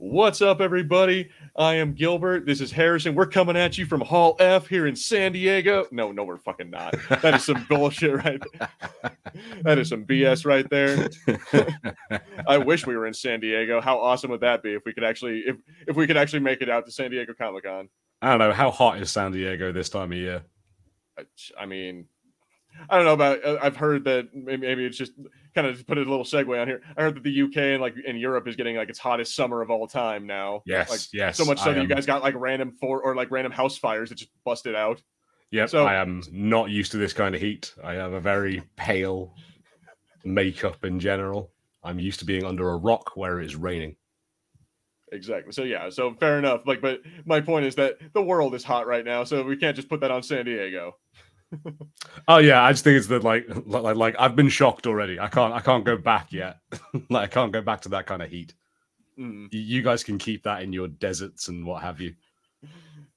What's up, everybody? I am Gilbert. This is Harrison. We're coming at you from Hall F here in San Diego. No, no, we're fucking not. That is some bullshit right there. That is some BS right there. I wish we were in San Diego. How awesome would that be if we could actually if if we could actually make it out to San Diego Comic Con? I don't know how hot is San Diego this time of year. I, I mean, I don't know about. uh, I've heard that maybe, maybe it's just kind of put a little segue on here. I heard that the UK and like in Europe is getting like its hottest summer of all time now. Yes, like, yes. So much so I that you guys got like random four or like random house fires that just busted out. Yep, so- I am not used to this kind of heat. I have a very pale makeup in general. I'm used to being under a rock where it is raining. Exactly. So yeah. So fair enough. Like, but my point is that the world is hot right now, so we can't just put that on San Diego. Oh yeah, I just think it's that like like like I've been shocked already. I can't I can't go back yet. like I can't go back to that kind of heat. Mm, You guys can keep that in your deserts and what have you.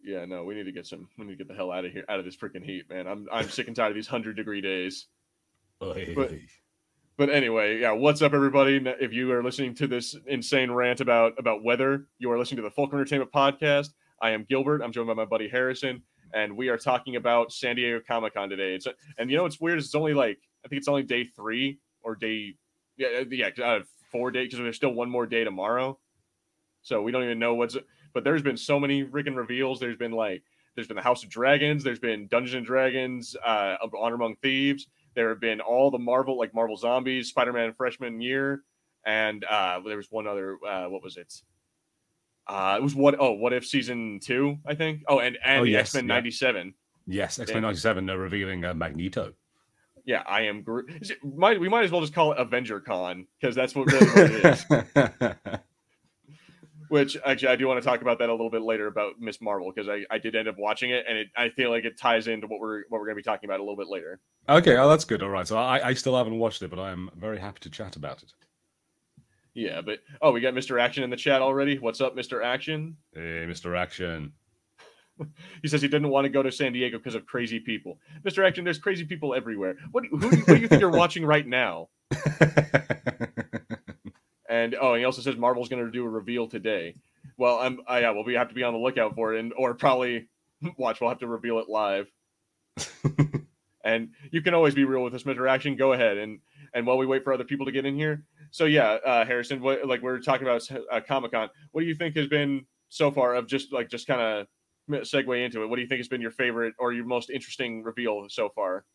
yeah. No, we need to get some. We need to get the hell out of here, out of this freaking heat, man. I'm I'm sick and tired of these hundred degree days. But- But anyway, yeah. What's up, everybody? If you are listening to this insane rant about about weather, you are listening to the Fulcrum Entertainment Podcast. I am Gilbert. I'm joined by my buddy Harrison, and we are talking about San Diego Comic Con today. It's and you know what's weird it's only like I think it's only day three or day yeah uh, yeah uh, four days because there's still one more day tomorrow. So we don't even know what's. But there's been so many freaking reveals. There's been like there's been the House of Dragons. There's been Dungeons and Dragons. Uh, Honor Among Thieves. There have been all the Marvel, like Marvel Zombies, Spider Man freshman year, and uh, there was one other. Uh, what was it? Uh, it was what? Oh, what if season two? I think. Oh, and and Oh, yes, X Men yeah. '97. Yes, X Men Yeah. '97 are revealing uh, Magneto. Yeah, I am. It- might we might as well just call it Avenger Con because that's what really what it is. Which actually, I do want to talk about that a little bit later about Miss Marvel because I, I did end up watching it and it, I feel like it ties into what we're what we're going to be talking about a little bit later. okay, oh that's good. All right, so I, I still haven't watched it, but I am very happy to chat about it. Yeah, but oh, we got Mr. Action in the chat already. What's up, Mr. Action? Hey, Mr. Action. He says he didn't want to go to San Diego because of crazy people. Mr. Action, there's crazy people everywhere. What do- who do you, what do you think you're watching right now? And oh, he also says Marvel's going to do a reveal today. Well, I'm uh, yeah, well we have to be on the lookout for it, and or probably watch. We'll have to reveal it live. and you can always be real with this, Mr. Action. Go ahead and and while we wait for other people to get in here. So yeah, uh, Harrison, what like we're talking about uh, Comic Con. What do you think has been so far of just like just kind of segue into it? What do you think has been your favorite or your most interesting reveal so far?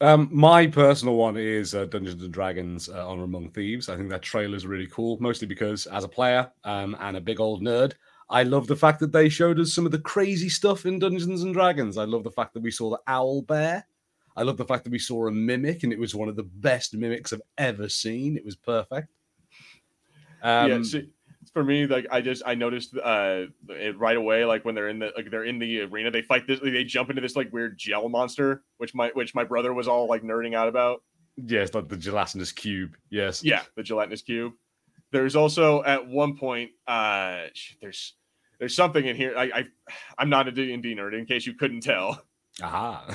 Um, my personal one is uh, Dungeons and Dragons: uh, Honor Among Thieves. I think that trailer is really cool, mostly because as a player um, and a big old nerd, I love the fact that they showed us some of the crazy stuff in Dungeons and Dragons. I love the fact that we saw the owl bear. I love the fact that we saw a mimic, and it was one of the best mimics I've ever seen. It was perfect. Um, yeah, see, for me, like I just I noticed uh it right away, like when they're in the like they're in the arena, they fight this, they jump into this like weird gel monster, which my which my brother was all like nerding out about. yes, like the gelatinous cube. Yes. Yeah, the gelatinous cube. There's also at one point, uh, there's there's something in here. I, I I'm not a D and D nerd, in case you couldn't tell. Aha.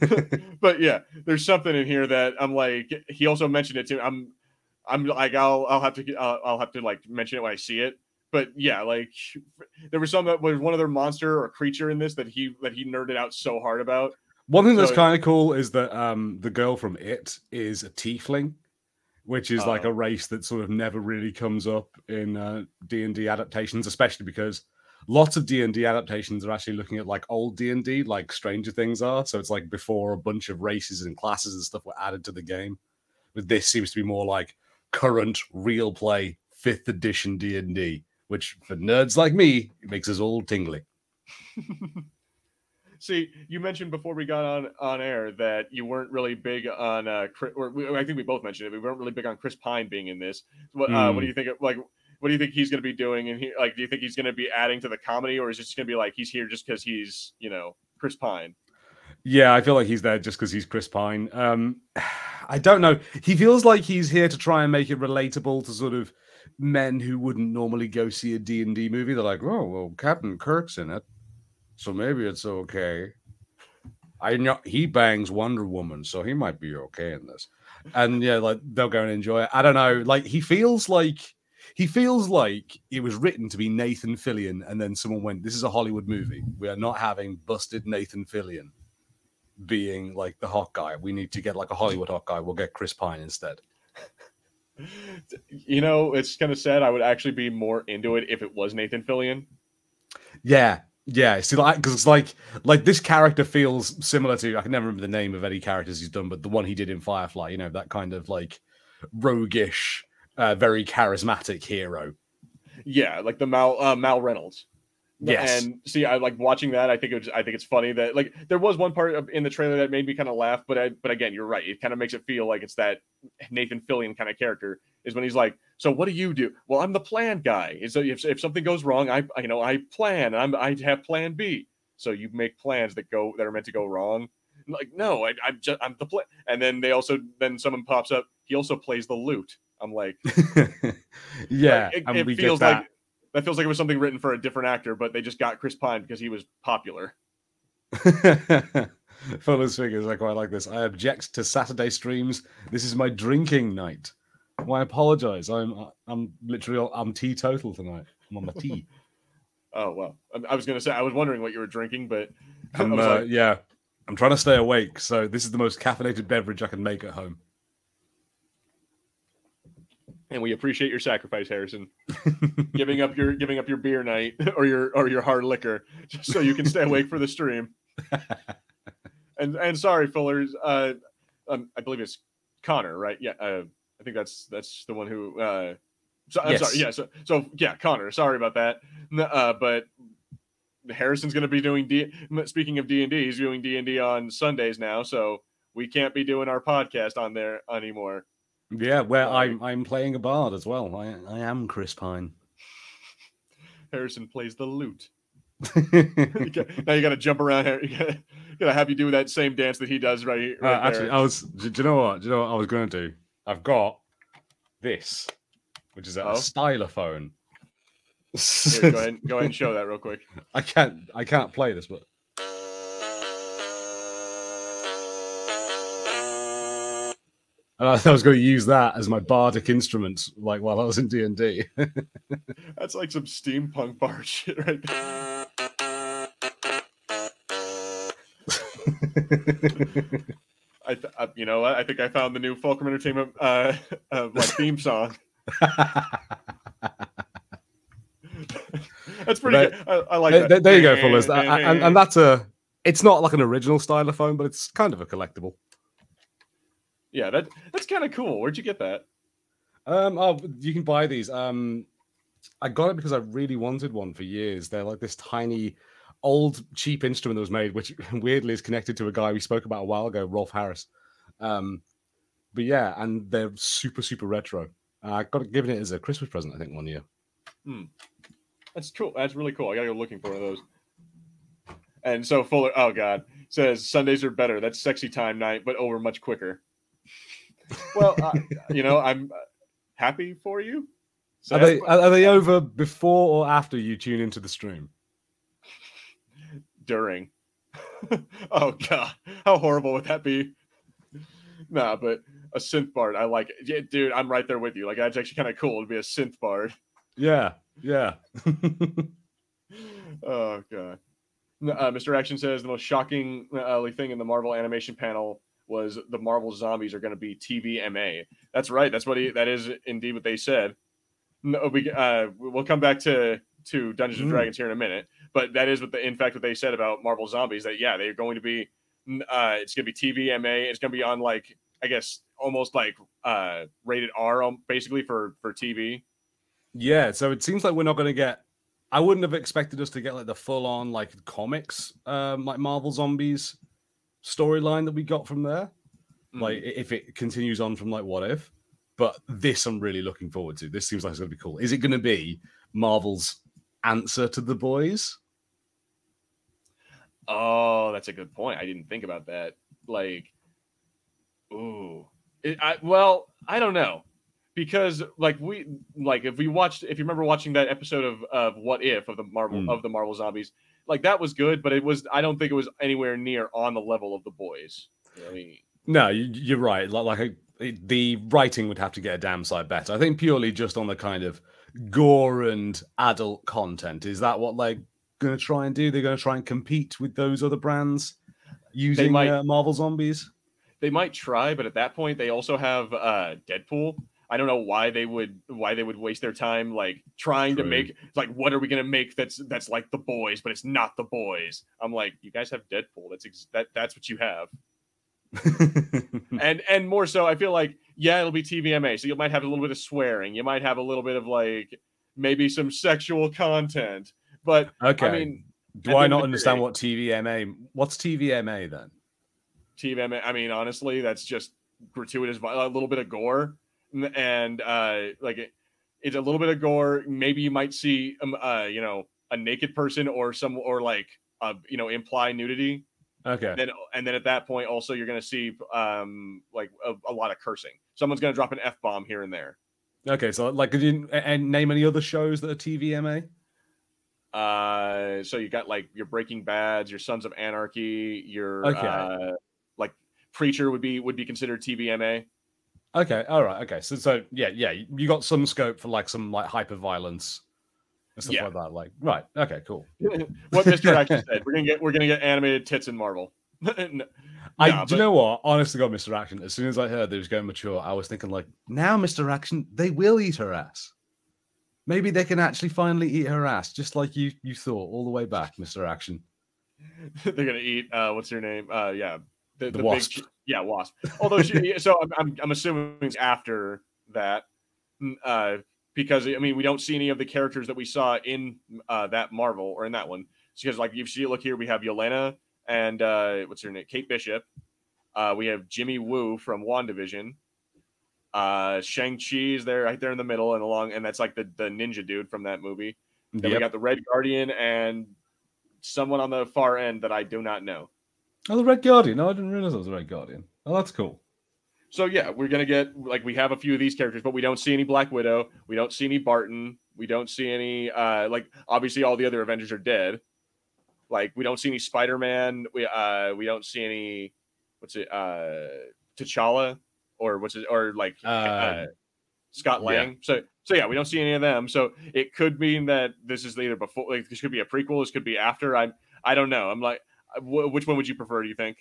but yeah, there's something in here that I'm like. He also mentioned it to. I'm, I'm like, I'll, I'll have to, get- I'll, I'll have to like mention it when I see it. But yeah, like there was some that was one other monster or creature in this that he that he nerded out so hard about. One thing that's kind of cool is that um, the girl from It is a tiefling, which is like Oh. a race that sort of never really comes up in uh, D and D adaptations, especially because lots of D and D adaptations are actually looking at like old D and D, like Stranger Things are. So it's like before a bunch of races and classes and stuff were added to the game. But this seems to be more like current real play fifth edition D and D, which for nerds like me it makes us all tingly. See, you mentioned before we got on on air that you weren't really big on uh, Chris, or we, I think we both mentioned it. We weren't really big on Chris Pine being in this. What uh, what Hmm. do you think? Of, like, what do you think he's going to be doing? And he like, do you think he's going to be adding to the comedy, or is it just going to be like he's here just because he's you know Chris Pine? Yeah, I feel like he's there just because he's Chris Pine. Um, I don't know. He feels like he's here to try and make it relatable to sort of men who wouldn't normally go see a D and D movie. They're like, oh well, Captain Kirk's in it, so maybe it's okay. I know he bangs Wonder Woman, so he might be okay in this. And yeah, like they'll go and enjoy it. I don't know. Like he feels like he feels like it was written to be Nathan Fillion, and then someone went, "This is a Hollywood movie. We are not having busted Nathan Fillion being like the hot guy. We need to get like a Hollywood hot guy. We'll get Chris Pine instead." You know, it's kind of sad. I would actually be more into it if it was Nathan Fillion. Yeah, yeah. See, like, because it's like, like this character feels similar to I can never remember the name of any characters he's done, but the one he did in Firefly. You know, that kind of like roguish, uh, very charismatic hero. Yeah, like the Mal uh, Mal Reynolds. Yes. And see, I like watching that. I think it was, I think it's funny that like there was one part of, in the trailer that made me kind of laugh, but I, but again, you're right. It kind of makes it feel like it's that Nathan Fillion kind of character is when he's like, "So what do you do?" Well, I'm the plan guy. So if, if something goes wrong, I you know I plan. I'm I have plan B. So you make plans that go that are meant to go wrong. I'm like, no, I, I'm just I'm the plan. And then they also then someone pops up. He also plays the lute. I'm like, yeah, like, it, it feels like that feels like it was something written for a different actor, but they just got Chris Pine because he was popular. Fuller's figures, I quite like this. I object to Saturday streams. This is my drinking night. Well, I apologize. I'm I'm literally I'm teetotal tonight. I'm on my tea. oh well, I was gonna say I was wondering what you were drinking, but um, uh, like... yeah, I'm trying to stay awake. So this is the most caffeinated beverage I can make at home and we appreciate your sacrifice, Harrison. giving up your giving up your beer night or your or your hard liquor just so you can stay awake for the stream. and and sorry, Fullers. Uh, um, I believe it's Connor, right? Yeah, uh, I think that's that's the one who. Uh, so, I'm yes. sorry. Yeah. So, so yeah, Connor. Sorry about that. Uh, but Harrison's going to be doing D. Speaking of D and D, he's doing D and D on Sundays now, so we can't be doing our podcast on there anymore. Yeah, where uh, I'm I'm playing a bard as well. I I am Chris Pine. Harrison plays the lute. now you got to jump around here. You gotta, gotta, have you do that same dance that he does right, right uh, Actually, I was. Do you know what? Do you know what I was going to do? I've got this, which is a, oh. stylophone. Here, go ahead. Go ahead and show that real quick. I can't. I can't play this, but and I, I was going to use that as my bardic instrument, like while I was in D and D. That's like some steampunk bard shit, right I, th- I, you know, I think I found the new Fulcrum Entertainment uh, uh, like theme song. that's pretty good. I, I like there, that. There you go, and, and, and that's a. It's not like an original stylophone, but it's kind of a collectible. Yeah, that that's kind of cool. Where'd you get that? Um, oh, you can buy these. Um, I got it because I really wanted one for years. They're like this tiny, old, cheap instrument that was made, which weirdly is connected to a guy we spoke about a while ago, Rolf Harris. Um, but yeah, and they're super, super retro. Uh, I got it given it as a Christmas present, I think, one year. Hmm. That's cool. That's really cool. I gotta go looking for one of those. And so Fuller, oh god, says Sundays are better. That's sexy time night, but over much quicker well, uh, you know, I'm uh, happy for you. Sad, are they are they over before or after you tune into the stream? During. oh god, how horrible would that be? Nah, but a synth bard, I like it. Yeah, dude, I'm right there with you. Like that's actually kind of cool to be a synth bard. Yeah, yeah. oh god. Uh, Mr. Action says the most shocking uh, thing in the Marvel animation panel was the Marvel zombies are going to be TVMA. That's right. That's what he. That is indeed what they said. No, we uh, we'll come back to to Dungeons and mm. Dragons here in a minute, but that is what the in fact what they said about Marvel zombies. That yeah, they're going to be. Uh, it's going to be TVMA. It's going to be on like I guess almost like uh rated R um, basically for for TV. Yeah, so it seems like we're not going to get. I wouldn't have expected us to get like the full on like comics, um, like Marvel zombies storyline that we got from there. Mm. Like if it continues on from like what if, but this I'm really looking forward to. This seems like it's going to be cool. Is it going to be Marvel's answer to the boys? Oh, that's a good point. I didn't think about that. Like, ooh, it, I, well, I don't know because like we like if we watched if you remember watching that episode of of What If of the Marvel mm. of the Marvel zombies, like that was good, but it was I don't think it was anywhere near on the level of the boys. I mean, no, you, are right. Like, like the writing would have to get a damn sight better. I think purely just on the kind of gore and adult content. Is that what they're going to try and do? They're going to try and compete with those other brands using might, uh, Marvel Zombies. They might try, but at that point, they also have uh, Deadpool. I don't know why they would why they would waste their time like trying True. to make like what are we gonna make that's that's like the boys, but it's not the boys. I'm like, you guys have Deadpool. That's ex- that that's what you have. and and more so, I feel like yeah, it'll be TVMA, so you might have a little bit of swearing. You might have a little bit of like maybe some sexual content. But okay, I mean, do I not understand day, what TVMA? What's TVMA then? TVMA. I mean, honestly, that's just gratuitous, a little bit of gore, and uh, like it, it's a little bit of gore. Maybe you might see, um, uh, you know, a naked person or some or like, uh, you know, imply nudity Okay. Then and then at that point, also you're going to see um like a, a, lot of cursing. Someone's going to drop an f bomb here and there. Okay, so like, could you and name any other shows that are TVMA? Uh, so you got like your Breaking Bad's, your Sons of Anarchy, your okay. uh, like Preacher would be would be considered TVMA. Okay, all right, okay. So so yeah, yeah, you got some scope for like some like hyper violence and stuff yeah. like that. Like, right? Okay, cool. what Mister Action said, we're gonna get we're gonna get animated tits in Marvel. no, I do you know what? Honestly, God, Mister Action. As soon as I heard they was going mature, I was thinking like, now Mister Action, they will eat her ass. Maybe they can actually finally eat her ass, just like you you thought all the way back, Mister Action. They're gonna eat. uh What's your name? Uh Yeah, the, the, the wasp. Big, yeah, wasp. Although she, so I'm, I'm I'm assuming after that. Uh, because I mean we don't see any of the characters that we saw in uh, that Marvel or in that one. because like you see, look here, we have Yelena and uh, what's her name, Kate Bishop. Uh, we have Jimmy Woo from Wandavision. Uh, Shang Chi is there right there in the middle and along, and that's like the the ninja dude from that movie. Then yep. we got the Red Guardian and someone on the far end that I do not know. Oh, the Red Guardian. No, I didn't realize it was the Red Guardian. Oh, that's cool. So yeah, we're gonna get like we have a few of these characters, but we don't see any Black Widow. We don't see any Barton. We don't see any uh like obviously all the other Avengers are dead. Like we don't see any Spider Man. We uh we don't see any what's it uh T'Challa or what's it or like uh, uh Scott Lang. Yeah. So so yeah, we don't see any of them. So it could mean that this is either before like this could be a prequel. This could be after. I'm I don't know. I'm like, which one would you prefer? Do you think?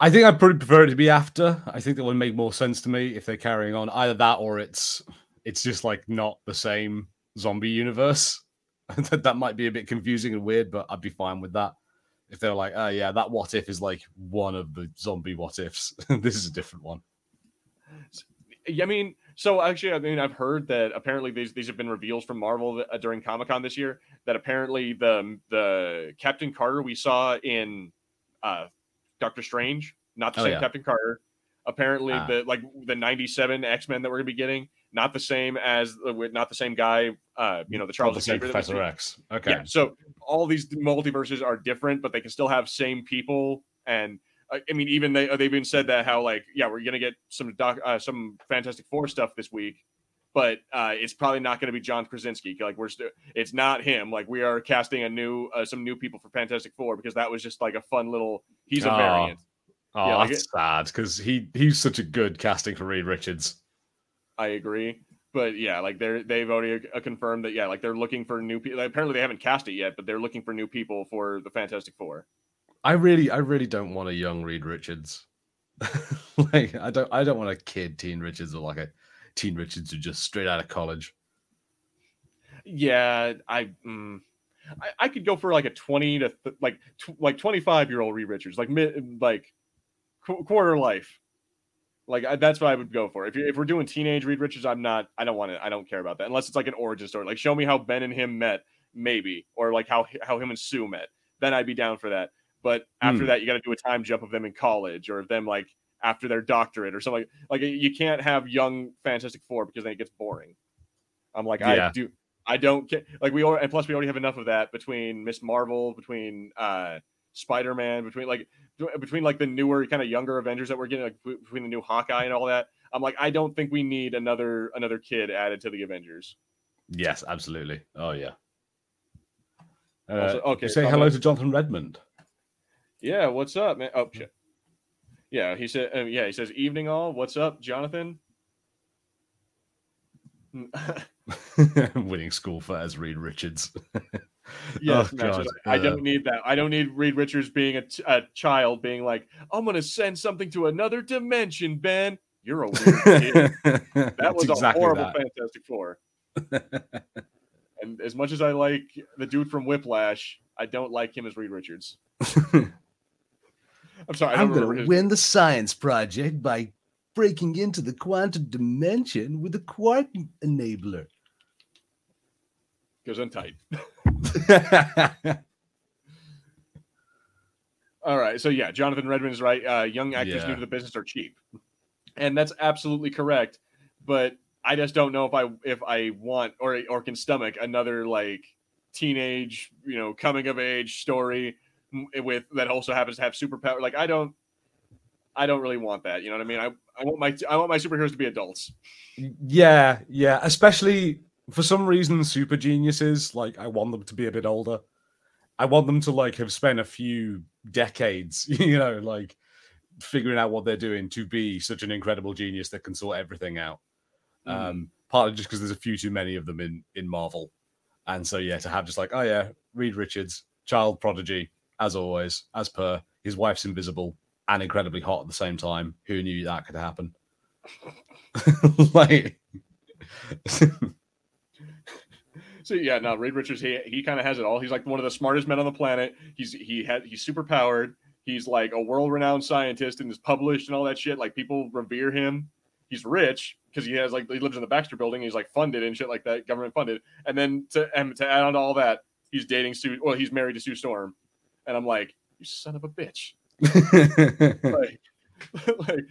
I think I'd probably prefer it to be after. I think that would make more sense to me if they're carrying on either that or it's it's just like not the same zombie universe. that might be a bit confusing and weird, but I'd be fine with that. If they're like, oh yeah, that what if is like one of the zombie what ifs. this is a different one. I mean, so actually, I mean, I've heard that apparently these these have been reveals from Marvel uh, during Comic Con this year. That apparently the the Captain Carter we saw in uh, Doctor Strange, not the oh, same yeah. Captain Carter. Apparently, ah. the like the '97 X Men that we're gonna be getting, not the same as not the same guy. Uh, you know, the Charles Xavier Professor X. Okay, yeah. So all these multiverses are different, but they can still have same people. And I mean, even they they've even said that how like yeah, we're gonna get some doc uh, some Fantastic Four stuff this week but uh, it's probably not going to be John Krasinski. Like we're still, it's not him. Like we are casting a new, uh, some new people for Fantastic Four because that was just like a fun little. He's a oh. variant. Oh, yeah, like that's it, sad because he he's such a good casting for Reed Richards. I agree, but yeah, like they're they've already uh, confirmed that yeah, like they're looking for new people. Apparently, they haven't cast it yet, but they're looking for new people for the Fantastic Four. I really, I really don't want a young Reed Richards. like I don't, I don't want a kid Teen Richards or like a Teen Richards who just straight out of college. Yeah, I, mm, I, I could go for like a twenty to th- like tw- like twenty five year old Reed Richards, like mid like qu- quarter life. Like I, that's what I would go for. If you if we're doing teenage Reed Richards, I'm not. I don't want it. I don't care about that unless it's like an origin story. Like show me how Ben and him met, maybe, or like how how him and Sue met. Then I'd be down for that. But after mm. that, you got to do a time jump of them in college or of them like after their doctorate or something. Like, like you can't have young Fantastic Four because then it gets boring. I'm like, yeah. I do. I don't get like we already, and plus we already have enough of that between Miss Marvel, between uh Spider Man, between like between like the newer kind of younger Avengers that we're getting, like between the new Hawkeye and all that. I'm like, I don't think we need another another kid added to the Avengers. Yes, absolutely. Oh yeah. Uh, also, okay, say hello to Jonathan Redmond. Yeah, what's up, man? Oh shit. Yeah, he said. Uh, yeah, he says, "Evening all. What's up, Jonathan?" Winning school for as Reed Richards. yes, oh, I, I, don't need that. I don't need Reed Richards being a, t- a child being like, I'm going to send something to another dimension, Ben. You're a weird kid. that was exactly a horrible that. Fantastic Four. and as much as I like the dude from Whiplash, I don't like him as Reed Richards. I'm sorry. I'm going to win the science project by breaking into the quantum dimension with a quark enabler. Goes on tight. All right. So yeah, Jonathan Redmond is right. Uh, young actors yeah. new to the business are cheap, and that's absolutely correct. But I just don't know if I if I want or or can stomach another like teenage, you know, coming of age story with that also happens to have superpower. Like I don't, I don't really want that. You know what I mean? I I want my I want my superheroes to be adults. Yeah, yeah. Especially for some reason, super geniuses like I want them to be a bit older. I want them to like have spent a few decades, you know, like figuring out what they're doing to be such an incredible genius that can sort everything out. Mm. Um, partly just because there's a few too many of them in in Marvel, and so yeah, to have just like oh yeah, Reed Richards, child prodigy, as always, as per his wife's invisible and incredibly hot at the same time. Who knew that could happen? like. so yeah, no, Reed Richards, he he kind of has it all. He's like one of the smartest men on the planet. He's he had he's super powered. He's like a world renowned scientist and is published and all that shit. Like people revere him. He's rich because he has like he lives in the Baxter Building. He's like funded and shit like that, government funded. And then to and to add on to all that, he's dating Sue. Well, he's married to Sue Storm, and I'm like, you son of a bitch. like, like,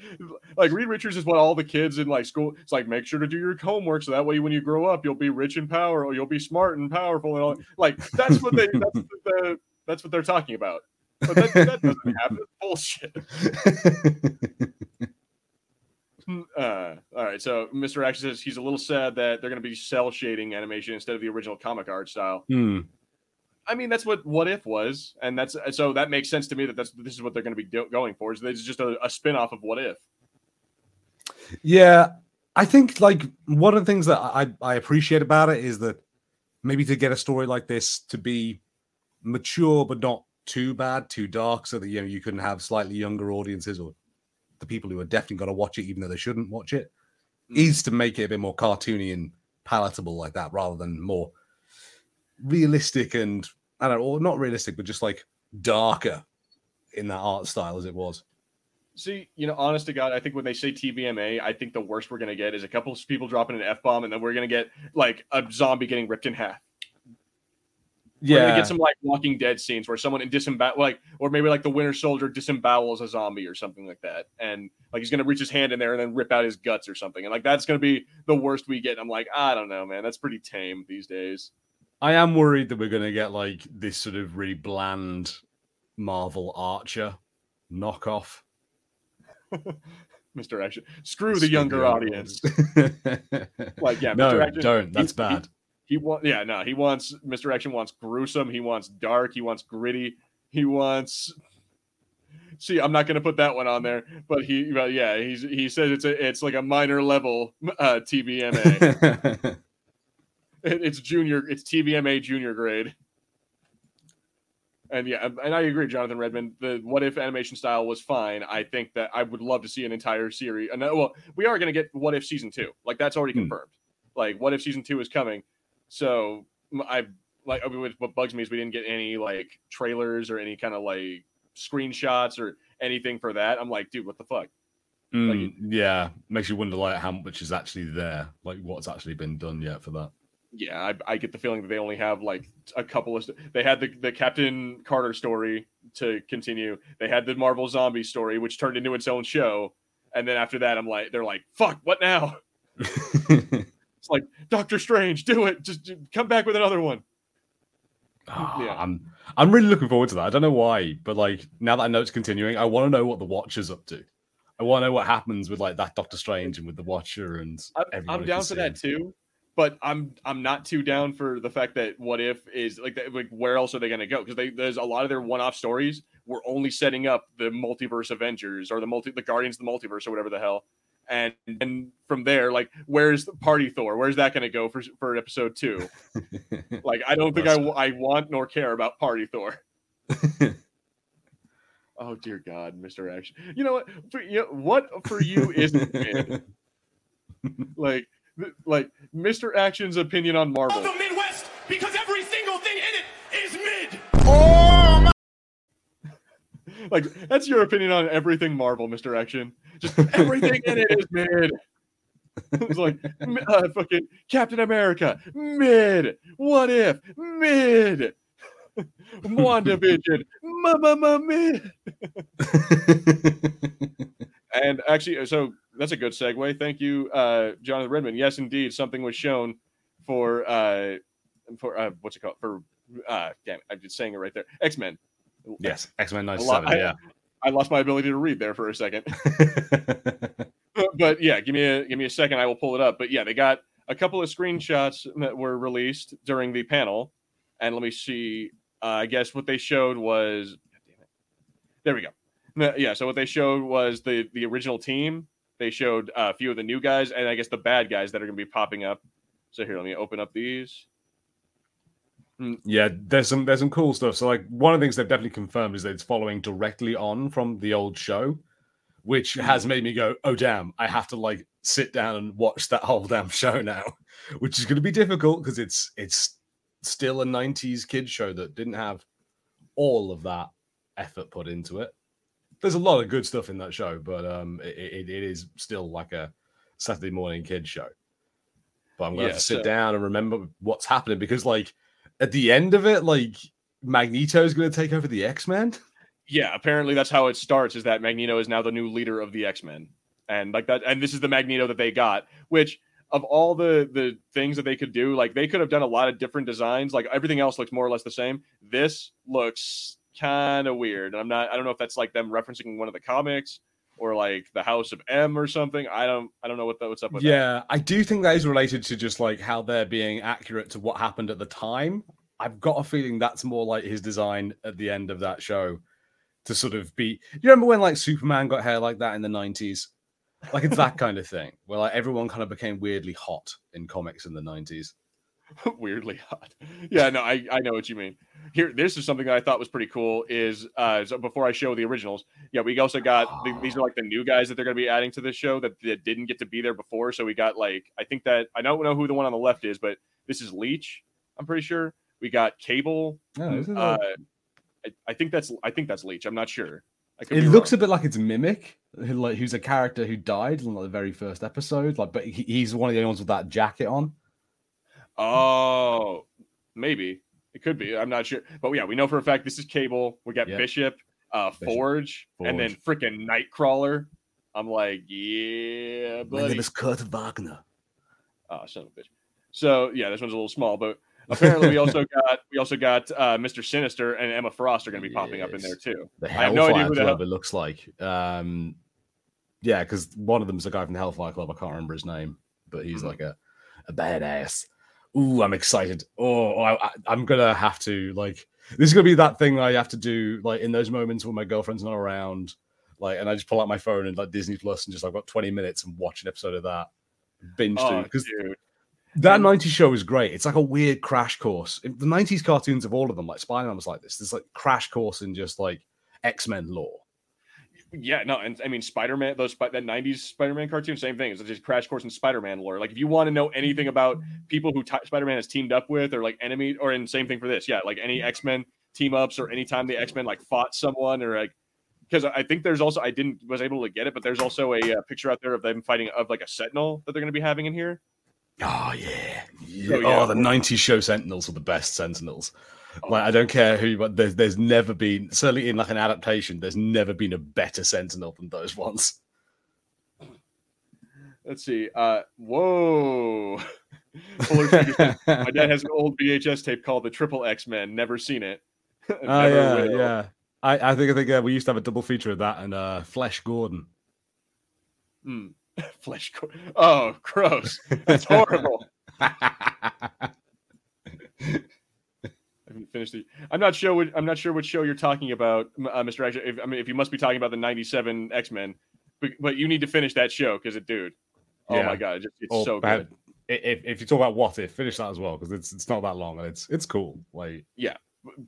like Reed Richards is what all the kids in like school. It's like make sure to do your homework so that way when you grow up you'll be rich and powerful, you'll be smart and powerful and all. Like that's what they that's the, that's what they're talking about. But that, that doesn't happen. Bullshit. Uh, all right, so Mr. Action says he's a little sad that they're going to be cel shading animation instead of the original comic art style. Hmm. I mean, that's what What If was, and that's so that makes sense to me that that's this is what they're going to be do- going for. Is it's just a, a spin off of What If? Yeah, I think like one of the things that I I appreciate about it is that maybe to get a story like this to be mature but not too bad, too dark, so that you know you can have slightly younger audiences or the people who are definitely going to watch it, even though they shouldn't watch it, mm. is to make it a bit more cartoony and palatable like that, rather than more realistic and I don't know, or not realistic, but just like darker in that art style as it was. See, you know, honest to God, I think when they say TVMA, I think the worst we're gonna get is a couple of people dropping an F bomb, and then we're gonna get like a zombie getting ripped in half. Yeah, we're gonna get some like Walking Dead scenes where someone in disembowel, like, or maybe like the Winter Soldier disembowels a zombie or something like that, and like he's gonna reach his hand in there and then rip out his guts or something, and like that's gonna be the worst we get. And I'm like, I don't know, man, that's pretty tame these days. I am worried that we're going to get like this sort of really bland Marvel Archer knockoff. Mr. Action. Screw the younger audience. like, yeah, no, Action, don't. That's he, bad. He, he wants, yeah, no, he wants Mr. Action wants gruesome. He wants dark. He wants gritty. He wants. See, I'm not going to put that one on there, but he, but yeah, he's he says it's a it's like a minor level uh, TVMA. it's junior. It's TVMA junior grade. And yeah, and I agree, Jonathan Redmond. The what if animation style was fine. I think that I would love to see an entire series. And well, we are going to get what if season two. Like that's already hmm. confirmed. Like what if season two is coming. So I like what bugs me is we didn't get any like trailers or any kind of like screenshots or anything for that. I'm like, dude, what the fuck? Mm, like, yeah, makes you wonder like how much is actually there, like what's actually been done yet for that yeah, I, I, get the feeling that they only have like a couple of. They had the, the Captain Carter story to continue. They had the Marvel Zombie story, which turned into its own show. And then after that, I'm like, they're like, fuck, what now? it's like Doctor Strange, do it. Just, just come back with another one. Oh, yeah. I'm I'm really looking forward to that. I don't know why, but like now that I know it's continuing, I want to know what the Watcher's up to. I want to know what happens with like that Doctor Strange and with the Watcher and. I'm, I'm down for that too but I'm I'm not too down for the fact that what if is like like where else are they going to go because there's a lot of their one-off stories were only setting up the multiverse Avengers or the multi the Guardians of the Multiverse or whatever the hell and and from there, like, where's the Party Thor? Where's that going to go for for episode two? like, I don't think I, I want nor care about Party Thor. oh dear God, Mister Action. You know what? For, you know, what for you isn't like, like Mister Action's opinion on Marvel. the Midwest, because every single thing in it is mid. Oh my! like that's your opinion on everything Marvel, Mister Action. Just everything in it is mid. it's like uh, fucking Captain America, mid. What if mid? WandaVision, mama mid. And actually, so that's a good segue. Thank you, uh, Jonathan Redmond. Yes, indeed, something was shown for uh, for uh, what's it called for uh, damn it, I'm just saying it right there. X Men. Yes, X Men '97. Yeah, I lost my ability to read there for a second. but yeah, give me a give me a second. I will pull it up. But yeah, they got a couple of screenshots that were released during the panel, and let me see. Uh, I guess what they showed was, there we go. Yeah, so what they showed was the the original team. They showed a few of the new guys, and I guess the bad guys that are going to be popping up. So here, let me open up these. Hmm. Yeah, there's some there's some cool stuff. So like one of the things they've definitely confirmed is that it's following directly on from the old show, which hmm. has made me go, oh damn, I have to like sit down and watch that whole damn show now, which is going to be difficult because it's it's still a 90s kid show that didn't have all of that effort put into it. There's a lot of good stuff in that show, but um, it, it, it is still like a Saturday morning kids show. But I'm going to yeah, have to sit so... down and remember what's happening because, like, at the end of it, like, Magneto is going to take over the X Men. Yeah, apparently that's how it starts. Is that Magneto is now the new leader of the X Men, and like that, and this is the Magneto that they got, which of all the the things that they could do, like they could have done a lot of different designs. Like everything else looks more or less the same. This looks kind of weird. And I'm not. I don't know if that's like them referencing one of the comics or like the House of M or something. I don't. I don't know what that, what's up with. Yeah, that. I do think that is related to just like how they're being accurate to what happened at the time. I've got a feeling that's more like his design at the end of that show to sort of be. You remember when like Superman got hair like that in the '90s? Like it's that kind of thing where like everyone kind of became weirdly hot in comics in the 90s. weirdly hot. Yeah, no, I, I know what you mean. Here, this is something that I thought was pretty cool. Is uh, so before I show the originals, yeah, we also got oh. these are like the new guys that they're going to be adding to the show that, that didn't get to be there before. So we got like I think that I don't know who the one on the left is, but this is Leech. I'm pretty sure we got Cable. Oh, uh, I, I, think that's I think that's Leech. I'm not sure. It looks wrong. a bit like it's Mimic, who, like who's a character who died in like, the very first episode. Like, but he, he's one of the only ones with that jacket on. Oh, maybe it could be. I'm not sure, but yeah, we know for a fact this is Cable. We got yep. Bishop, uh, Bishop. Forge, Forge, and then freaking Nightcrawler. I'm like, yeah, buddy. My name is Kurt Wagner. Oh, son of a bitch. So yeah, this one's a little small, but apparently we also got we also got uh, Mr. Sinister and Emma Frost are going to be popping yes. up in there too. The I have no idea who the hell it looks like. Um, yeah, because one of them's a guy from the Hellfire Club. I can't remember his name, but he's mm-hmm. like a a badass. Ooh, I'm excited. Oh, oh I, am gonna have to like. This is gonna be that thing I have to do like in those moments when my girlfriend's not around, like, and I just pull out my phone and like Disney Plus and just I've got 20 minutes and watch an episode of that binge oh, because that 90s show is great. It's like a weird crash course. The 90s cartoons of all of them, like Spider Man was like this. There's like crash course in just like X Men lore. Yeah, no, and I mean Spider Man, those that 90s Spider Man cartoon, same thing. It's just crash course in Spider Man lore. Like if you want to know anything about people who t- Spider Man has teamed up with, or like enemy, or in same thing for this, yeah, like any X Men team ups, or anytime the X Men like fought someone, or like because I think there's also I didn't was able to get it, but there's also a, a uh, picture out there of them fighting of like a Sentinel that they're going to be having in here. Oh yeah. yeah. Oh, yeah. oh the '90s show Sentinels are the best Sentinels. Like I don't care who, but there's there's never been certainly in like an adaptation. There's never been a better Sentinel than those ones. Let's see. Uh, whoa. My dad has an old VHS tape called the Triple X Men. Never seen it. oh yeah, will. yeah. I, I think I think uh, we used to have a double feature of that and uh, Flesh Gordon. Hmm. Flesh. Gordon. Oh, gross. That's horrible. I haven't finished it. I'm not sure. What, I'm not sure what show you're talking about, uh, Mr. Action. If, I mean, if you must be talking about the '97 X Men, but, but you need to finish that show because it, dude. Oh Yeah. my god, it just, it's Or so bad- good. If, if you talk about what if, finish that as well because it's it's not that long and it's it's cool. Like yeah,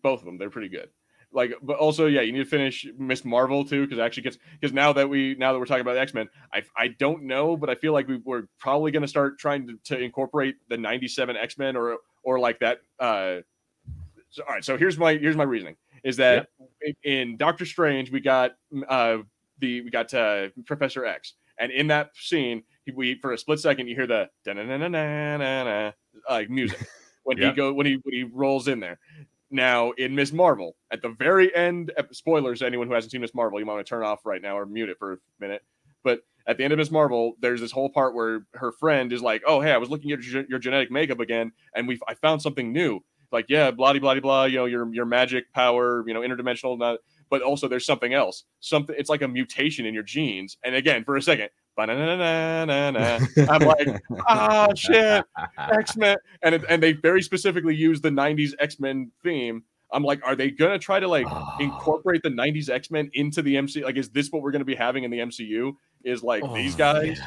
Both of them, they're pretty good. Like, but also, yeah, you need to finish Miss Marvel too, because actually gets because now that we now that we're talking about X Men, I I don't know, but I feel like we, we're probably going to start trying to, to incorporate the '97 X Men or or like that. Uh, so, all right, so here's my here's my reasoning is that in, in Doctor Strange we got uh the we got uh, Professor X, and in that scene he- we for a split second you hear the da-na-na-na-na-na-na, like music when Yeah. he go when he when he rolls in there. Now in Miss Marvel, at the very end, spoilers anyone who hasn't seen Miss Marvel, you might want to turn off right now or mute it for a minute. But at the end of Miss Marvel, there's this whole part where her friend is like, "Oh, hey, I was looking at your, your genetic makeup again, and we I found something new." Like, yeah, blah blah blah, you know, your your magic power, you know, interdimensional, not, but also there's something else. Something it's like a mutation in your genes. And again, for a second, I'm like, ah, shit. X Men, and it, and they very specifically use the '90s X Men theme. I'm like, are they gonna try to like incorporate the '90s X Men into the MCU? Like, is this what we're gonna be having in the MCU? Is like these Oh, guys?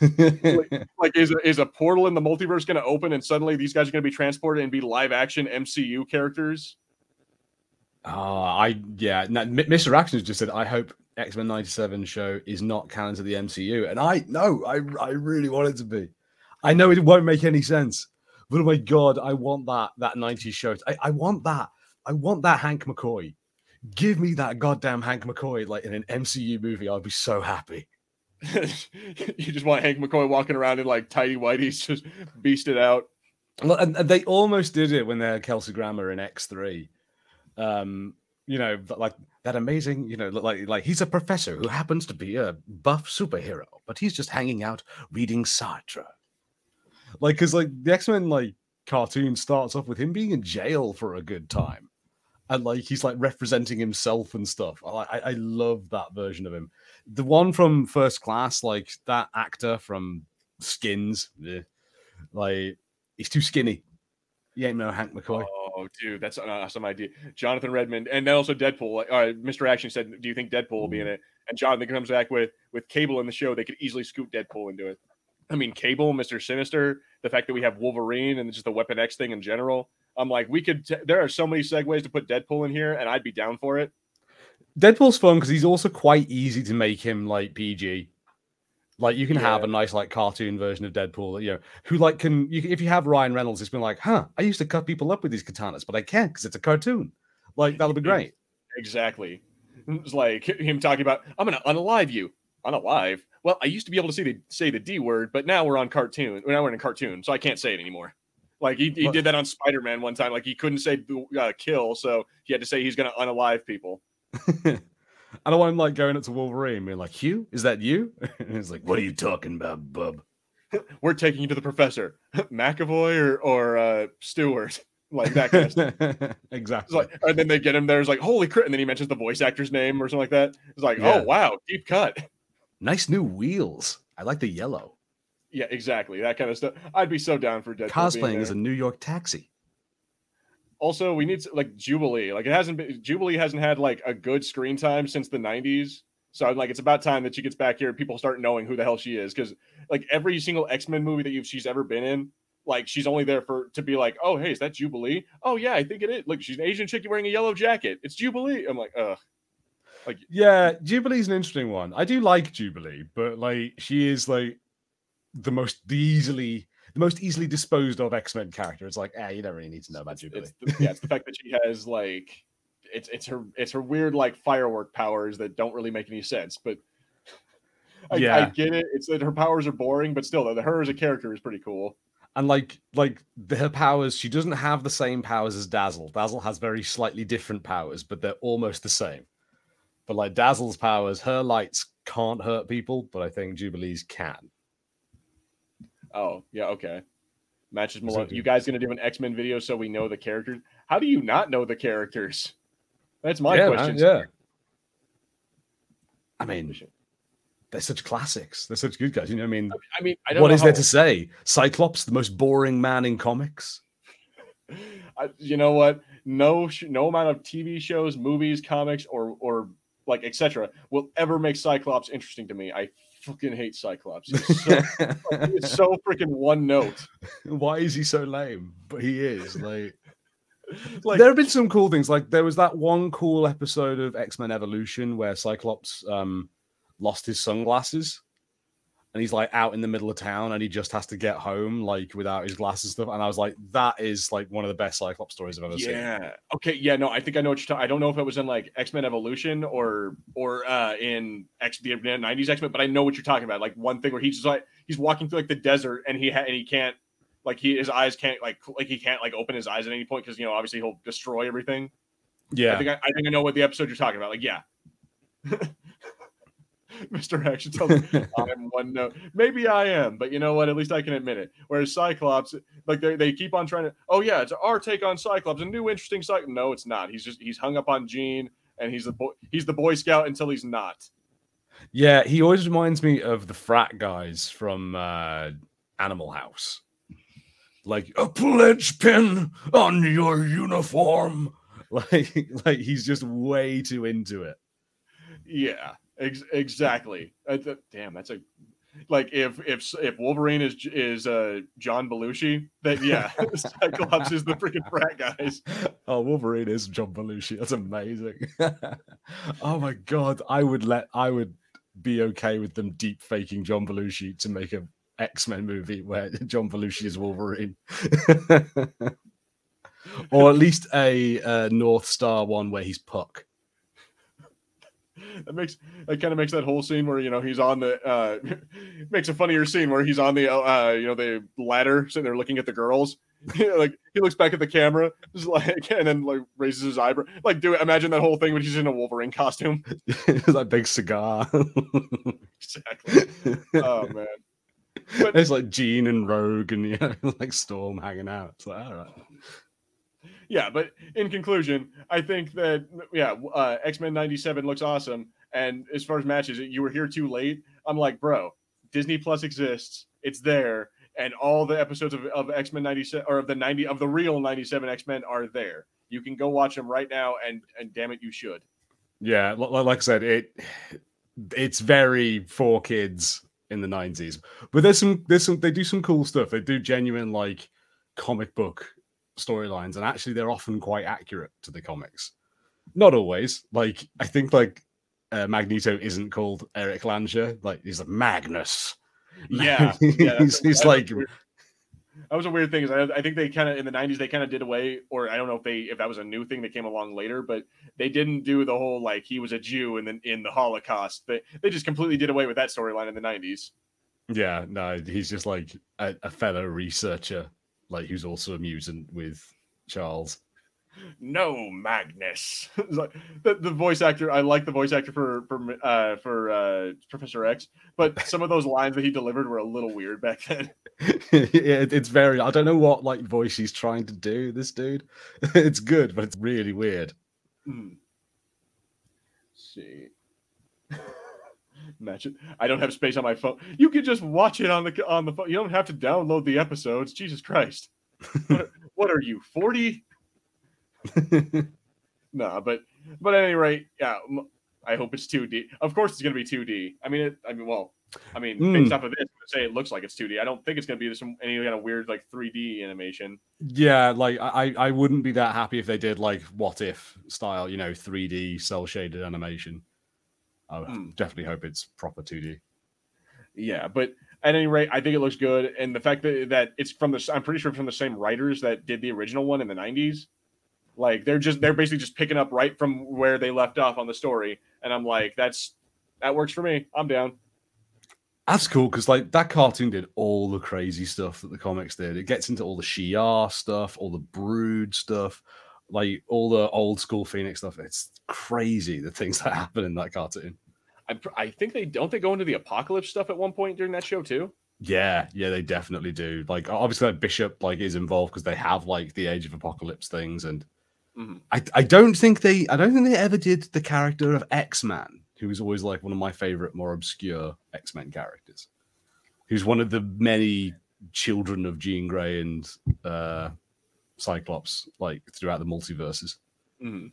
Like, is a, is a portal in the multiverse gonna open and suddenly these guys are gonna be transported and be live action MCU characters? Oh, I yeah. No, Mr. Actions just said, "I hope X Men '97 show is not canon to the MCU," and I no, I I really want it to be. I know it won't make any sense, but oh my god, I want that that '90s show. I, I want that. I want that Hank McCoy. Give me that goddamn Hank McCoy like in an MCU movie. I'd be so happy. you just want Hank McCoy walking around in like tidy whities, just beasted out. Well, and, they almost did it when they had Kelsey Grammer in X3. Um, you know, like that amazing, you know, like like he's a professor who happens to be a buff superhero, but he's just hanging out reading Sartre. Like, because like the X Men like cartoon starts off with him being in jail for a good time, and like he's like representing himself and stuff. I I, I love that version of him. The one from First Class, like that actor from Skins, eh, like he's too skinny. He ain't no Hank McCoy. Oh, dude, that's an awesome idea. Jonathan Redmond, and then also Deadpool. Like, all right, Mr. Action said, "Do you think Deadpool will be in it?" And Jonathan comes back with with Cable in the show. They could easily scoop Deadpool into it. I mean, Cable, Mister Sinister, the fact that we have Wolverine and just the Weapon X thing in general. I'm like, we could. T- there are so many segues to put Deadpool in here, and I'd be down for it. Deadpool's fun because he's also quite easy to make him like PG. Like you can have a nice like cartoon version of Deadpool, that, you know, who like can you, if you have Ryan Reynolds, it's been like, huh, I used to cut people up with these katanas, but I can't because it's a cartoon. Like that'll be great. Exactly. It's like him talking about, I'm going to unalive you. Unalive? Well, I used to be able to say the, say the D word, but now we're on cartoon. Now we're in a cartoon, so I can't say it anymore. Like he, he did that on Spider Man one time. Like he couldn't say uh, kill, so he had to say he's going to unalive people. I don't want him like going up to Wolverine being like, Hugh, is that you? and he's like, What are you talking about, bub? We're taking you to the professor, McAvoy or or uh, Stewart, like that kind of stuff. It's exactly. like, and then they get him there. It's like holy crap, and then he mentions the voice actor's name or something like that. It's like, Yeah. oh wow, deep cut. nice new wheels. I like the yellow. Yeah, exactly. That kind of stuff. I'd be so down for Deadpool. Cosplaying as a New York taxi. Also we need to, like Jubilee. Like it hasn't been Jubilee hasn't had like a good screen time since the '90s. So I'm like, it's about time that she gets back here people start knowing who the hell she is. Because like every single X Men movie that she's ever been in, like she's only there for to be like, oh hey, is that Jubilee? Oh yeah, I think it is. Look, she's an Asian chick wearing a yellow jacket. It's Jubilee. I'm like, ugh. Like yeah, Jubilee's an interesting one. I do like Jubilee, but like she is like the most easily the most easily disposed of X-Men character. It's like, ah, you don't really need to know about Jubilee. It's the, yeah, it's the fact that she has like it's it's her it's her weird like firework powers that don't really make any sense. But I, I get it. It's that her powers are boring, but still, the her as a character is pretty cool. And like like the, her powers, she doesn't have the same powers as Dazzle. Dazzle has very slightly different powers, but they're almost the same. But like Dazzle's powers, her lights can't hurt people, but I think Jubilee's can. Oh yeah, okay. Matches Malone. You guys gonna do an X Men video so we know the characters? How do you not know the characters? That's my yeah, man, question. yeah. I mean, they're such classics. They're such good guys. You know, what I mean, I mean, I don't what is there to say? Cyclops, the most boring man in comics. I, you know what? No, no amount of TV shows, movies, comics, or or like etc., will ever make Cyclops interesting to me. I fucking hate Cyclops. He's so, he's so freaking one note. Why is he so lame? But he is like. Like, there have been some cool things. Like there was that one cool episode of X Men Evolution where Cyclops um, lost his sunglasses, and he's like out in the middle of town and he just has to get home like without his glasses stuff. And I was like, that is like one of the best Cyclops stories I've ever yeah. seen. Yeah. Okay. Yeah. No, I think I know what you're talking. I don't know if it was in like X Men Evolution or or uh in X the '90s X Men, but I know what you're talking about. Like one thing where he's just like he's walking through like the desert and he ha- and he can't like he his eyes can't like like he can't like open his eyes at any point because you know obviously he'll destroy everything. Yeah. I think I, I think I know what the episode you're talking about. Like yeah. Mr. Action tells me I'm one note. Maybe I am, but you know what? At least I can admit it. Whereas Cyclops, like they, they keep on trying to, oh yeah, it's our take on Cyclops, a new interesting Cyclops. No, it's not. He's just he's hung up on Jean, and he's the boy he's the Boy Scout until he's not. Yeah, he always reminds me of the frat guys from uh, Animal House. Like a pledge pin on your uniform. Like, like he's just way too into it. Yeah, Ex- exactly. Uh, th- damn, that's a like if if if Wolverine is is uh John Belushi, then yeah, Cyclops is the freaking frat guys. Oh, Wolverine is John Belushi. That's amazing. oh my god, I would let I would be okay with them deep faking John Belushi to make a X Men movie where John Belushi is Wolverine. or at least a uh, Northstar one where he's Puck. That makes that kind of makes that whole scene where you know he's on the uh makes a funnier scene where he's on the uh you know the ladder sitting there looking at the girls. like he looks back at the camera, just like and then like raises his eyebrow. Like, do imagine that whole thing when he's in a Wolverine costume. that big cigar. exactly. Oh man. But, it's like Jean and Rogue and you know, like Storm hanging out. It's like all right yeah, but in conclusion, I think that yeah, uh, X Men '97 looks awesome. And as far as matches, you were here too late. I'm like, bro, Disney Plus exists. It's there, and all the episodes of, of X Men '97 or of the '90 of the real '97 X Men are there. You can go watch them right now, and and damn it, you should. Yeah, like I said, it it's very for kids in the '90s, but there's some there's some they do some cool stuff. They do genuine like comic book storylines, and actually they're often quite accurate to the comics. Not always. Like I think like uh, Magneto isn't called Eric Lehnsherr. Like he's like Magnus. Yeah, yeah he's, he's like. That was a weird thing. Is I, I think they kind of in the '90s they kind of did away, or I don't know if they if that was a new thing that came along later, but they didn't do the whole like he was a Jew in the in the Holocaust. They they just completely did away with that storyline in the '90s. Yeah, no, he's just like a, a fellow researcher like who's also a mutant with Charles. No, Magnus. like the, the voice actor. I like the voice actor for for uh, for uh, Professor X, but some of those lines that he delivered were a little weird back then. yeah, it's very. I don't know what like voice he's trying to do. This dude, it's good, but it's really weird. Hmm. see. Match it. I don't have space on my phone. You can just watch it on the on the phone. You don't have to download the episodes. Jesus Christ. what, what are you, 40? nah, but but at any rate, yeah, I hope it's 2D. Of course it's gonna be 2D. I mean it I mean well, I mean mm. based off of this, say it looks like it's 2D. I don't think it's gonna be some any kind of weird like 3D animation. Yeah, like I I wouldn't be that happy if they did like what if style, you know, 3D cel shaded animation. I mm. definitely hope it's proper 2D. Yeah, but at any rate, I think it looks good, and the fact that that it's from the I'm pretty sure from the same writers that did the original one in the 90s. Like they're just they're basically just picking up right from where they left off on the story, and I'm like, that's that works for me. I'm down. That's cool because like that cartoon did all the crazy stuff that the comics did. It gets into all the Shi'ar stuff, all the Brood stuff, like all the old school Phoenix stuff. It's crazy the things that happen in that cartoon. I, I think they don't they go into the apocalypse stuff at one point during that show too. Yeah, yeah, they definitely do. Like obviously, like, Bishop like is involved because they have like the Age of Apocalypse things, and mm-hmm. I I don't think they I don't think they ever did the character of X Man, who is always like one of my favorite, more obscure X Men characters, who's one of the many children of Jean Grey and uh, Cyclops, like throughout the multiverses. Mm-hmm.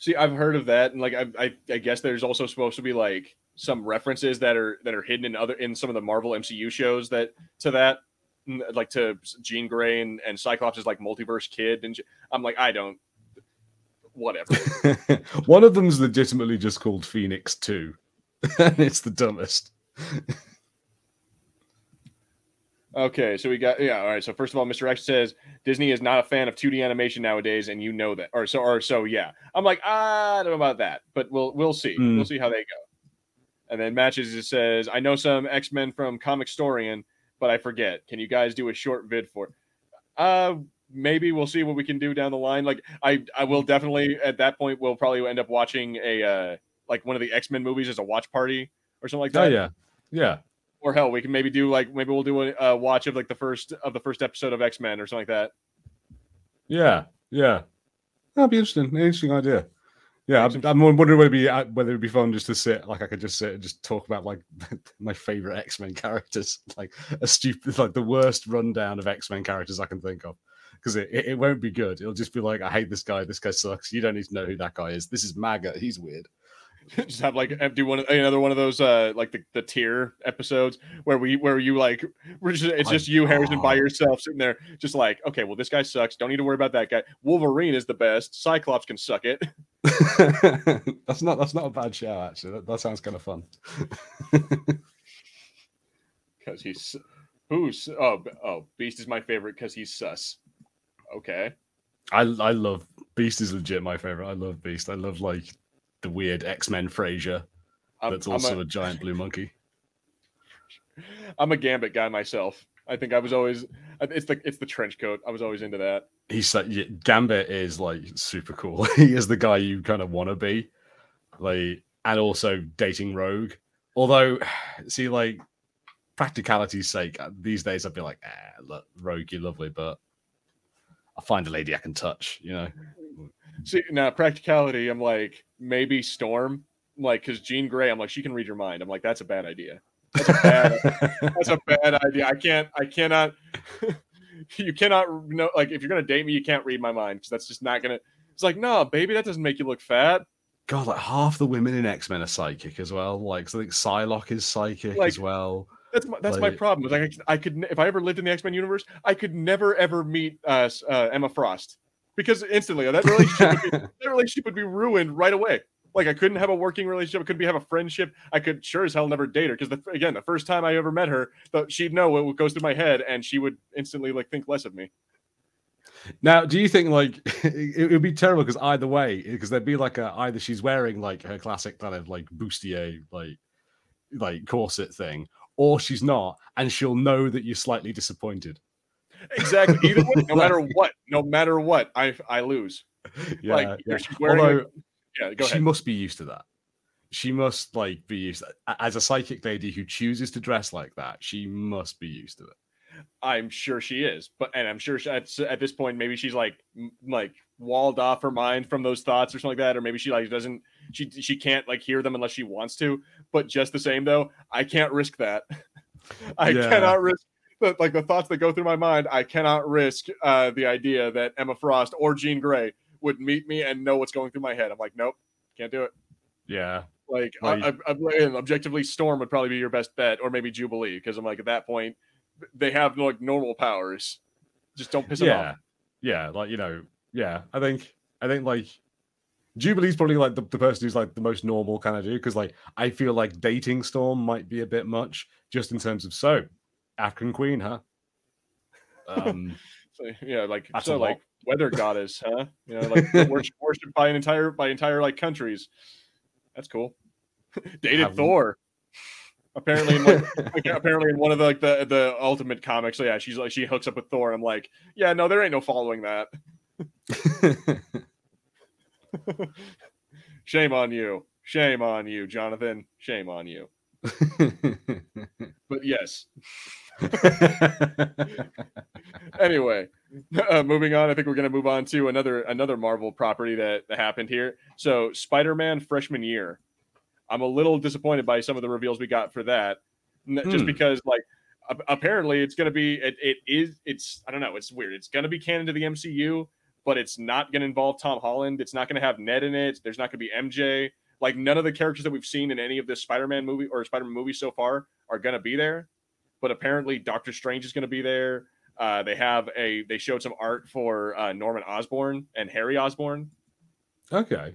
See, I've heard of that, and like I, I, I guess there's also supposed to be like some references that are that are hidden in other in some of the Marvel MCU shows that to that, like to Jean Grey and, and Cyclops is like multiverse kid, and I'm like, I don't, whatever. One of them's legitimately just called Phoenix Two, and it's the dumbest. Okay, so we got yeah. All right. So first of all, Mr. X says Disney is not a fan of 2D animation nowadays, and you know that, or so, or so. Yeah, I'm like I don't know about that, but we'll we'll see. Mm. We'll see how they go. And then matches it says I know some X Men from Comicstorian, but I forget. Can you guys do a short vid for? Uh, maybe we'll see what we can do down the line. Like I I will definitely at that point we'll probably end up watching a uh like one of the X Men movies as a watch party or something like oh, that. Oh yeah, yeah or hell, we can maybe do like maybe we'll do a, a watch of like the first of the first episode of X Men or something like that. Yeah, yeah, that'd be interesting. Interesting idea. Yeah, I'm, I'm, wondering whether it'd be uh, whether it'd be fun just to sit like I could just sit and just talk about like my favorite X Men characters, like a stupid like the worst rundown of X Men characters I can think of. Because it, it, it won't be good. It'll just be like, I hate this guy. This guy sucks. You don't need to know who that guy is. This is MAGA. He's weird. just have like do one another one of those uh like the, the tier episodes where we where you like we're just it's just you Harrison by yourself sitting there just like okay well this guy sucks. Don't need to worry about that guy. Wolverine is the best. Cyclops can suck it. That's not that's not a bad show actually. That, that sounds kind of fun. Because he's who's oh oh Beast is my favorite because he's sus. Okay. I I love Beast is legit my favorite. I love Beast. I love like the weird X Men Frasier that's also a, a giant blue monkey. I'm a Gambit guy myself. I think I was always it's the it's the trench coat. I was always into that. He's like yeah, Gambit is like super cool. he is the guy you kind of want to be, like, and also dating Rogue. Although, see, like practicality's sake, uh, these days I'd be like, ah, look, Rogue, you're lovely, but I'll find a lady I can touch. You know. See now, practicality. I'm like maybe Storm, like because Jean Grey. I'm like she can read your mind. I'm like that's a bad idea. That's a bad. that's a bad idea. I can't. I cannot. you cannot know. Like if you're gonna date me, you can't read my mind because that's just not gonna. It's like no, baby, that doesn't make you look fat. God, like half the women in X Men are psychic as well. Like so I think Psylocke is psychic like, as well. That's my, that's like, my problem. Like I, I could if I ever lived in the X Men universe, I could never ever meet uh, uh, Emma Frost because instantly that relationship would be, that relationship would be ruined right away. Like I couldn't have a working relationship, I couldn't have a friendship. I could sure as hell never date her because the, again, the first time I ever met her, she'd know what goes through my head, and she would instantly like think less of me. Now, do you think like it would be terrible because either way, eh, because there'd be like a either she's wearing like her classic kind of like bustier like like corset thing, or she's not, and she'll know that you're slightly disappointed. Exactly. Either way, no matter what, no matter what, I I lose. Yeah. Like, yeah. Although, yeah, go ahead. She must be used to that. She must like be used to, as a psychic lady who chooses to dress like that. She must be used to it. I'm sure she is, but and I'm sure she, at, at this point maybe she's like like walled off her mind from those thoughts or something like that, or maybe she like doesn't she she can't like hear them unless she wants to. But just the same though, I can't risk that. I yeah. cannot risk the, like the thoughts that go through my mind, I cannot risk uh, the idea that Emma Frost or Jean Grey would meet me and know what's going through my head. I'm like, nope, can't do it. Yeah. Like, I, I, I, objectively, Storm would probably be your best bet, or maybe Jubilee, because I'm like, at that point, they have like normal powers. Just don't piss yeah. them off. Yeah, like you know, yeah. I think, I think like Jubilee's probably like the, the person who's like the most normal kind of dude because like I feel like dating Storm might be a bit much just in terms of so African queen, huh? Um, so, yeah, like so, like weather goddess, huh? You know, like worshipped worship by an entire by entire like countries. That's cool. Dated Have Thor. Apparently, in like, like, apparently in one of the like the the ultimate comics, so yeah, she's like she hooks up with Thor. I'm like, yeah, no, there ain't no following that. Shame on you. Shame on you, Jonathan. Shame on you. but yes. anyway, uh, moving on. I think we're going to move on to another another Marvel property that, that happened here. So, Spider-Man freshman year. I'm a little disappointed by some of the reveals we got for that, just hmm. because like apparently it's going to be it, it is it's I don't know it's weird. It's going to be canon to the MCU, but it's not going to involve Tom Holland. It's not going to have Ned in it. There's not going to be MJ. Like none of the characters that we've seen in any of this Spider-Man movie or Spider-Man movie so far are going to be there. But apparently, Doctor Strange is going to be there. Uh, they have a they showed some art for uh, Norman Osborn and Harry Osborn. Okay.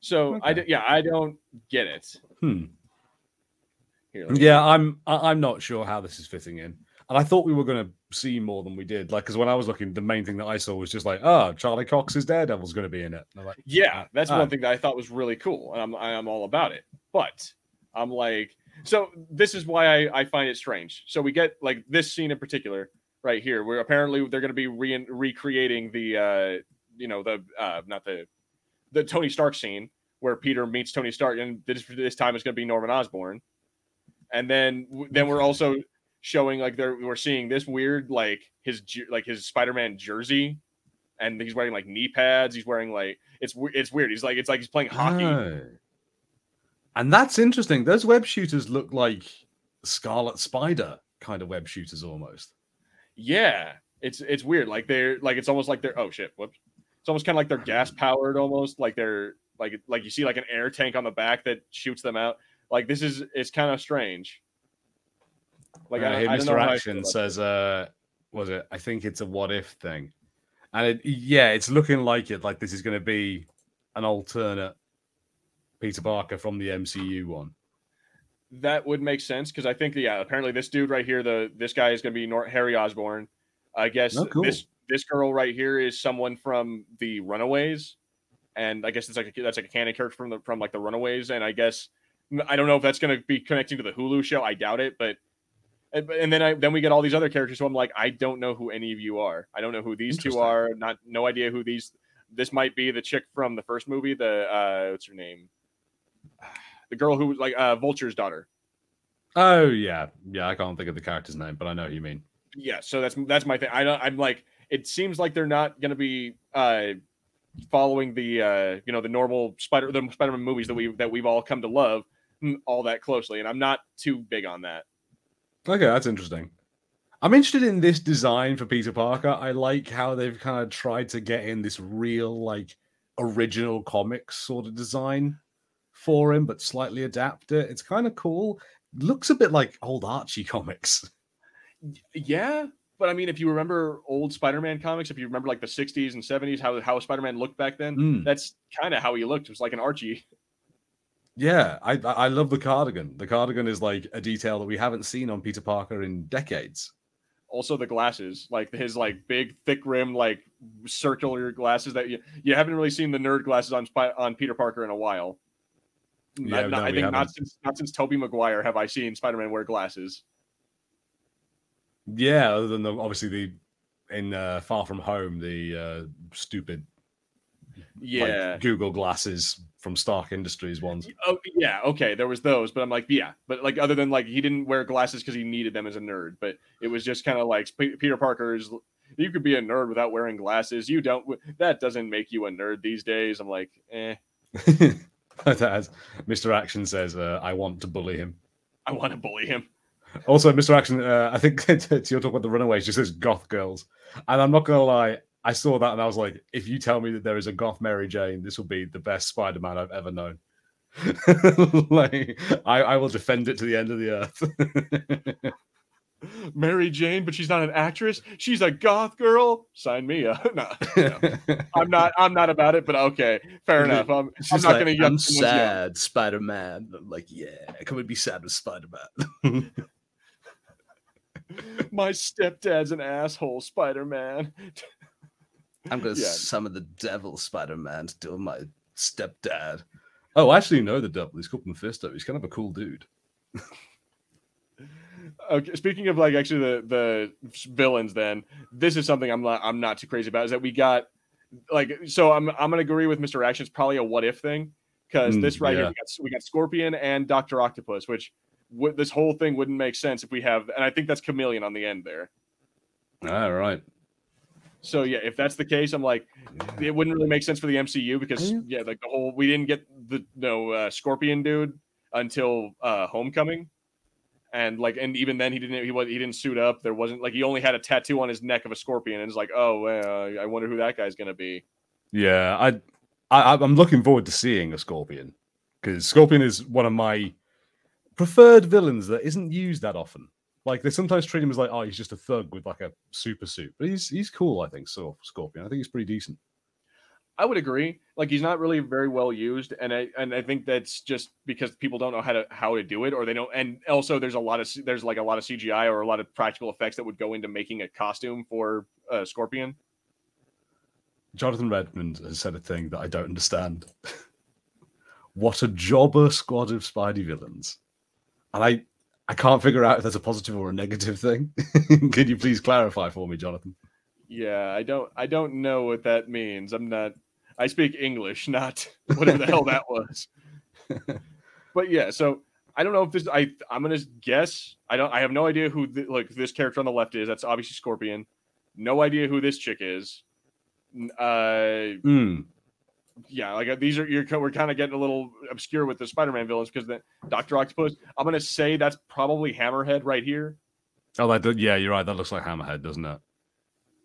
So I Okay. d- yeah I don't get it. Hmm. Here, Yeah, I'm I'm not sure how this is fitting in. And I thought we were going to see more than we did. Like, because when I was looking, the main thing that I saw was just like, oh, Charlie Cox's Daredevil's going to be in it. And I'm like, Yeah, that's Ah. one thing that I thought was really cool, and I'm I'm all about it. But I'm like, so this is why I, I find it strange. So we get like this scene in particular right here, where apparently they're going to be re- recreating the uh you know the uh not the the Tony Stark scene where Peter meets Tony Stark, and this this time it's going to be Norman Osborn, and then then we're also showing like they're we're seeing this weird like his like his Spider-Man jersey and he's wearing like knee pads. He's wearing like it's it's weird. He's like it's like he's playing hockey. "Oh." And that's interesting. Those web shooters look like Scarlet Spider kind of web shooters almost. Yeah, it's it's weird. Like they're like it's almost like they're oh shit, whoops. It's almost kind of like they're gas powered, almost like they're like like you see like an air tank on the back that shoots them out. Like this is it's kind of strange. Like Uh, I, here I Mr. Action says, uh, was it? I think it's a what if thing. And it, yeah, it's looking like it, like this is going to be an alternate Peter Parker from the MCU one. that would make sense because I think yeah, apparently this dude right here, the this guy is going to be Nor- Harry Osborn. I guess Oh, cool. this this girl right here is someone from the Runaways, and I guess it's like a, that's like a canon character from the from like the Runaways, and I guess I don't know if that's going to be connecting to the Hulu show. I doubt it, but and, and then I then we get all these other characters. So I'm like, I don't know who any of you are. I don't know who these two are. Not no idea who these. This might be the chick from the first movie. The uh, what's her name? The girl who was like uh, Vulture's daughter. Oh yeah, yeah. I can't think of the character's name, but I know who you mean. yeah so that's that's my thing i don't i'm like it seems like they're not going to be uh following the uh you know the normal spider the spider-man movies that we that we've all come to love mm, all that closely and i'm not too big on that Okay, that's interesting. I'm interested in this design for Peter Parker. I like how they've kind of tried to get in this real, like, original comics sort of design for him, but slightly adapt it. It's kind of cool. Looks a bit like old Archie comics. yeah but i mean if you remember old spider-man comics if you remember like the 60s and 70s how how spider-man looked back then Mm. that's kind of how he looked it was like an archie Yeah, I I love the cardigan. The cardigan is like a detail that we haven't seen on Peter Parker in decades. also the glasses like his like big thick rim like circular glasses that you you haven't really seen the nerd glasses on on peter parker in a while Yeah, Not- not- no, i think not haven't. since not since toby maguire have i seen spider-man wear glasses Yeah, other than the, obviously the in uh, Far From Home, the uh, stupid yeah like, Google glasses from Stark Industries ones. oh yeah okay there was those but i'm like yeah but like other than like he didn't wear glasses because he needed them as a nerd but it was just kind of like P- peter parker's you could be a nerd without wearing glasses you don't that doesn't make you a nerd these days i'm like eh As Mr. Action says, uh, I want to bully him. i want to bully him Also, Mr. Action, uh, I think to to your talk about the Runaways, she says goth girls. And I'm not going to lie, I saw that and I was like, if you tell me that there is a goth Mary Jane, this will be the best Spider Man I've ever known. like, I, I will defend it to the end of the earth. Mary Jane, but she's not an actress. She's a goth girl. Sign me up. no, no. I'm not. I'm not about it. But okay, fair enough. then I'm, It's I'm just not like, going to. I'm sad, Spider Man. Like, yeah, can we be sad with Spider Man? My stepdad's an asshole, Spider Man. I'm gonna Yeah. summon the devil, Spider Man, to do my stepdad. oh, I actually know the devil. He's called Mephisto. He's kind of a cool dude. Okay, speaking of like actually the the villains, then this is something I'm not. I'm not too crazy about. Is that we got like so? I'm I'm going to agree with Mr. Action. It's probably a what if thing because Mm, this right here we got we got Scorpion and Doctor Octopus, which would this whole thing wouldn't make sense if we have. And I think that's Chameleon on the end there. All right. So yeah, if that's the case, I'm like, it wouldn't really make sense for the MCU because Yeah. like the whole we didn't get the no uh, Scorpion dude until uh Homecoming, and like and even then he didn't he was he didn't suit up. There wasn't like he only had a tattoo on his neck of a scorpion, and it's like, oh, well, I wonder who that guy's gonna be. Yeah, I, I I'm looking forward to seeing a Scorpion because Scorpion is one of my preferred villains that isn't used that often. Like they sometimes treat him as like, oh, he's just a thug with like a super suit, but he's he's cool. I think so. Scorpion, I think he's pretty decent. I would agree. Like he's not really very well used, and I and I think that's just because people don't know how to how to do it, or they don't. And also, there's a lot of there's like a lot of CGI or a lot of practical effects that would go into making a costume for uh, Scorpion. Jonathan Redmond has said a thing that I don't understand. what a jobber squad of Spidey villains, and I I can't figure out if that's a positive or a negative thing. Can you please clarify for me, Jonathan? Yeah, I don't I don't know what that means. I'm not I speak English, not whatever the hell that was. but yeah, so I don't know if this. I I'm gonna guess. I don't. I have no idea who the, like this character on the left is. That's obviously Scorpion. No idea who this chick is. Uh, mm. Yeah, like uh, these are you're we're kind of getting a little obscure with the Spider-Man villains because the Doctor Octopus. I'm gonna say that's probably Hammerhead right here. Oh, that yeah, you're right. That looks like Hammerhead, doesn't it?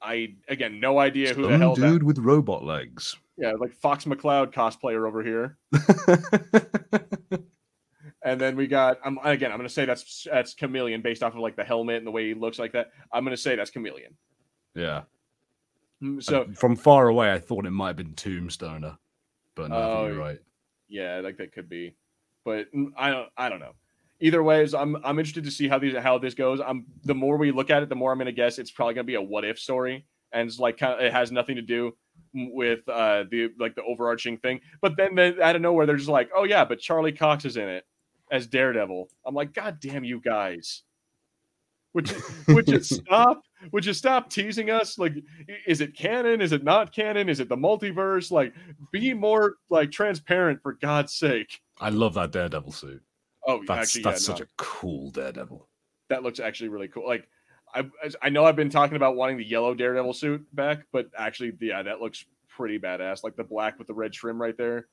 I again, no idea who Some the hell dude that... with robot legs. Yeah, like Fox McCloud cosplayer over here. and then we got I'm again, I'm gonna say that's that's chameleon based off of like the helmet and the way he looks like that. I'm gonna say that's chameleon. Yeah. Mm, so from far away, I thought it might have been Tombstoner, but no, uh, you're right. Yeah, like that could be, but I don't. I don't know. Either ways, I'm I'm interested to see how these how this goes. I'm the more we look at it, the more I'm gonna guess it's probably gonna be a what if story, and it's like kind of, it has nothing to do with uh the like the overarching thing. But then they, out of nowhere, they're just like, oh yeah, but Charlie Cox is in it as Daredevil. I'm like, God damn you guys. Would you, would you stop? Would you stop teasing us? Like, is it canon? Is it not canon? Is it the multiverse? Like, be more like transparent for God's sake. I love that Daredevil suit. Oh, that's actually, that's yeah, such no. a cool Daredevil. That looks actually really cool. Like, I I know I've been talking about wanting the yellow Daredevil suit back, but actually, yeah, that looks pretty badass. Like the black with the red trim right there.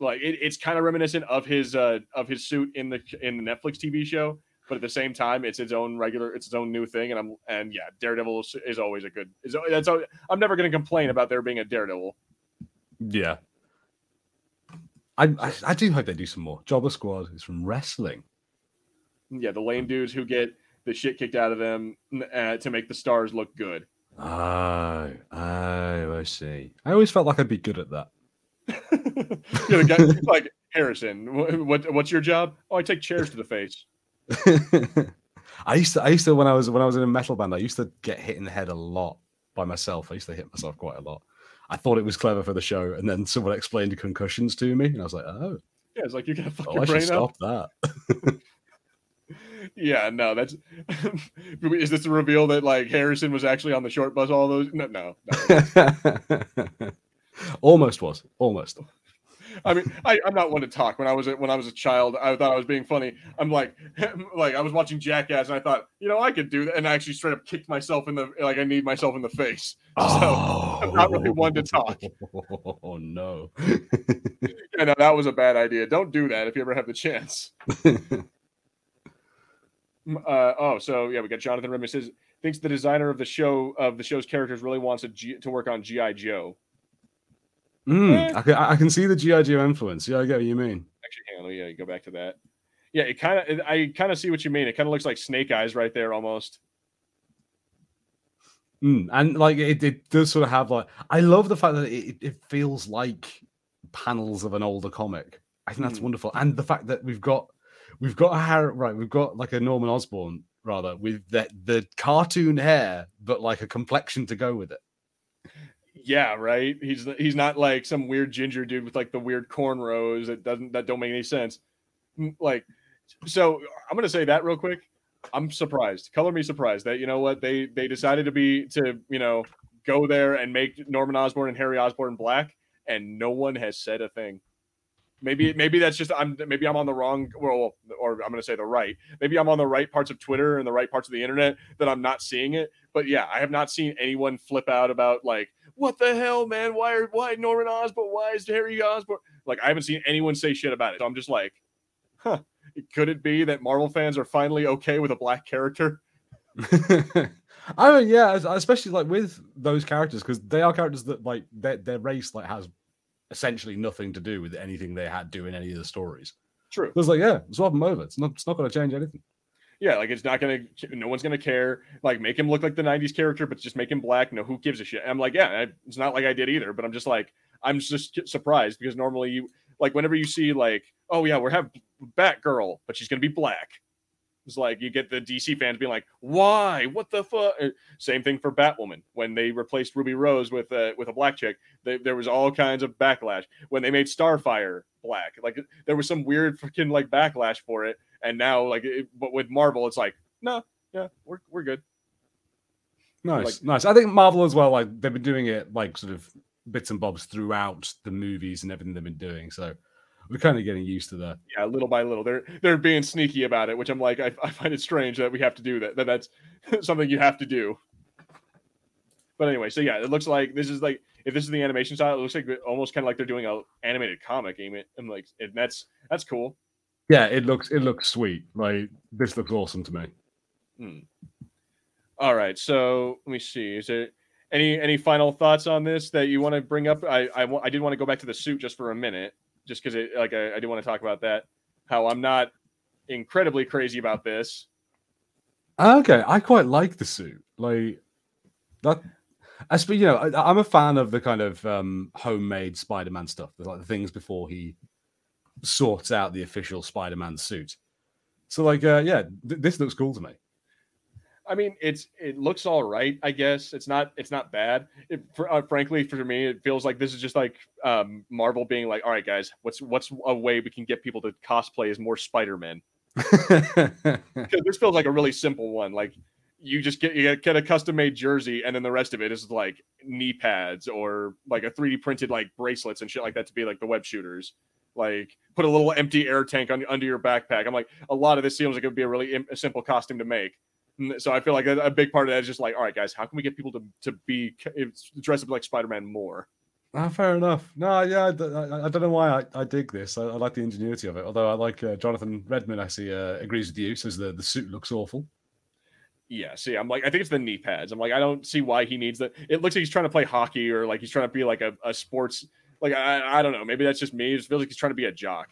Like it, it's kind of reminiscent of his uh of his suit in the in the Netflix TV show, but at the same time, it's its own regular, it's its own new thing. And I'm and yeah, Daredevil is, is always a good. Is that's I'm never going to complain about there being a Daredevil. Yeah, I, I, I do hope they do some more. Jobber Squad is from wrestling. Yeah, the lame dudes who get the shit kicked out of them uh, to make the stars look good. Oh, oh, I see. I always felt like I'd be good at that. You're the guy, like Harrison. What, what's your job? Oh, I take chairs to the face. I used to, I used to when I was when I was in a metal band, I used to get hit in the head a lot by myself. I used to hit myself quite a lot. I thought it was clever for the show, and then someone explained concussions to me, and I was like, "Oh, yeah." It's like you're gonna oh, fuck oh, your I brain stop up. that. yeah, no, that's. is this a reveal that like Harrison was actually on the short bus? All those? No, no. no. almost was, almost. I mean, I, am not one to talk. When I was a, when I was a child, I thought I was being funny. I'm like, like I was watching Jackass, and I thought, you know, I could do that, and I actually straight up kicked myself in the like I need myself in the face. So oh. I'm not really one to talk. Oh no! yeah, no, that was a bad idea. Don't do that if you ever have the chance. Uh, oh, so yeah, we got Jonathan Redmond says thinks the designer of the show of the show's characters really wants G, to work on GI Joe. Mm, eh. I, can, I can see the GI Joe influence. Yeah, I get what you mean. Actually, hang on, yeah, go back to that. Yeah, it kind of. I kind of see what you mean. It kind of looks like Snake Eyes right there, almost. Mm, and like it, it does sort of have like. I love the fact that it, it feels like panels of an older comic. I think that's mm. wonderful, and the fact that we've got we've got a hair right. We've got like a Norman Osborn rather with the the cartoon hair, but like a complexion to go with it yeah, right. He's he's not like some weird ginger dude with like the weird cornrows that doesn't that don't make any sense. Like, so I'm gonna say that real quick. I'm surprised. Color me surprised that you know what they they decided to be to you know go there and make Norman Osborn and Harry Osborn black, and no one has said a thing. Maybe maybe that's just I'm maybe I'm on the wrong well or I'm gonna say the right. Maybe I'm on the right parts of Twitter and the right parts of the internet that I'm not seeing it. But yeah, I have not seen anyone flip out about like what the hell, man? Why are why Norman Osborn? Why is Harry Osborn? Like I haven't seen anyone say shit about it. So I'm just like, huh. Could it be that Marvel fans are finally okay with a black character? I mean, yeah, especially like with those characters because they are characters that like their their race like has essentially nothing to do with anything they had do in any of the stories. True. It was like, yeah, swap them over. It's not. It's not going to change anything. Yeah, like it's not gonna. No one's gonna care. Like make him look like the '90s character, but just make him black. No, who gives a shit? I'm like, yeah, I, it's not like I did either. But I'm just like, I'm just surprised because normally you like whenever you see like, oh yeah, we're have Batgirl, but she's gonna be black. It's like you get the DC fans being like, "Why? What the fuck?" Uh, same thing for Batwoman when they replaced Ruby Rose with a with a black chick. They, there was all kinds of backlash when they made Starfire black. Like there was some weird freaking like backlash for it. And now like, it, but with Marvel, it's like, no, yeah, we're we're good. Nice, like, nice. I think Marvel as well. Like they've been doing it like sort of bits and bobs throughout the movies and everything they've been doing. So we're kind of getting used to that. Yeah, little by little, they're they're being sneaky about it, which I'm like, I, I find it strange that we have to do that. That that's something you have to do. But anyway, so yeah, it looks like this is like if this is the animation style, it looks like almost kind of like they're doing a animated comic. And like, and that's that's cool. Yeah, it looks it looks sweet. Like this looks awesome to me. Hmm. All right, so let me see. Is there any any final thoughts on this that you want to bring up? I I, I did want to go back to the suit just for a minute just because it like I, I do want to talk about that. How I'm not incredibly crazy about this. Okay, I quite like the suit. Like that. As you know, I, am a fan of the kind of um, homemade Spider-Man stuff, like the things before he sorts out the official Spider-Man suit. So, like, uh, yeah, th- this looks cool to me. I mean, it's it looks all right. I guess it's not it's not bad. It, for, uh, frankly, for me, it feels like this is just like um, Marvel being like, "All right, guys, what's what's a way we can get people to cosplay as more Spider Man?" Because this feels like a really simple one. Like you just get you get a custom made jersey, and then the rest of it is like knee pads or like a three D printed like bracelets and shit like that to be like the web shooters. Like put a little empty air tank on under your backpack. I'm like, a lot of this seems like it would be a really Im- a simple costume to make so I feel like a, big part of that is just like, all right, guys, how can we get people to to be dressed up like Spider Man more? Ah, fair enough. No, yeah, I, I, I don't know why I, I dig this. I, I, like the ingenuity of it. Although I like uh, Jonathan Redmond, I see uh, agrees with you. Says the the suit looks awful. Yeah, see, I'm like, I think it's the knee pads. I'm like, I don't see why he needs that. It looks like he's trying to play hockey or like he's trying to be like a, a sports. Like I, I don't know. Maybe that's just me. It just feels like he's trying to be a jock.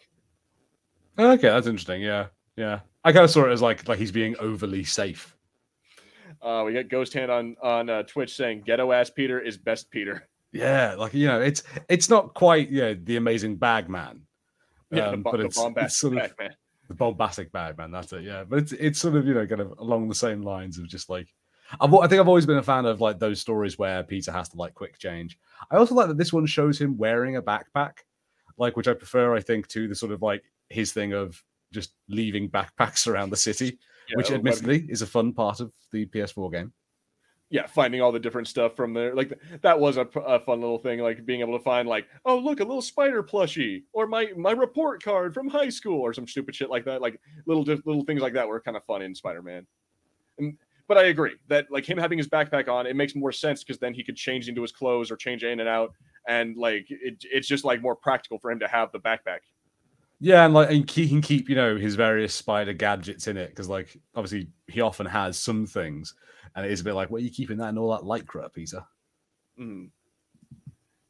Okay, that's interesting. Yeah, yeah. I kind of saw it as like like he's being overly safe. Uh, we got Ghost Hand on on uh, Twitch saying "Ghetto ass Peter is best Peter." Yeah, like you know, it's it's not quite yeah the amazing bag man. Yeah, um, the, but the it's, it's sort of, man. The bombastic bag man. That's it. Yeah, but it's it's sort of you know kind of along the same lines of just like I've, I think I've always been a fan of like those stories where Peter has to like quick change. I also like that this one shows him wearing a backpack, like which I prefer. I think to the sort of like his thing of just leaving backpacks around the city yeah, which admittedly is a fun part of the PS4 game. Yeah, finding all the different stuff from there, like that was a, a fun little thing. Like being able to find, like, oh look, a little spider plushie, or my my report card from high school, or some stupid shit like that. Like little little things like that were kind of fun in Spider Man. And but I agree that like him having his backpack on, it makes more sense because then he could change into his clothes or change in and out, and like it, it's just like more practical for him to have the backpack. Yeah, and like and he can keep you know his various spider gadgets in it because like obviously he often has some things, and it is a bit like, what are you keeping that and all that lycra, Peter? Mm.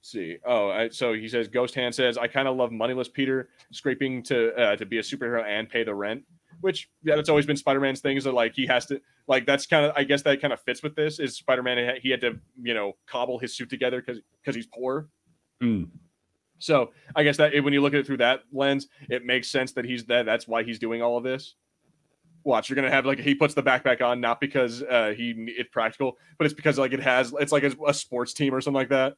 See, oh, I, so he says Ghost Hand says I kind of love moneyless Peter scraping to uh, to be a superhero and pay the rent, which yeah, that's always been Spider Man's thing is that like he has to like that's kind of I guess that kind of fits with this is Spider Man he had to you know cobble his suit together because because he's poor. Mm. So I guess that when you look at it through that lens, it makes sense that he's that. That's why he's doing all of this. Watch, you're gonna have like he puts the backpack on not because uh, he it's practical, but it's because like it has it's like a, a sports team or something like that.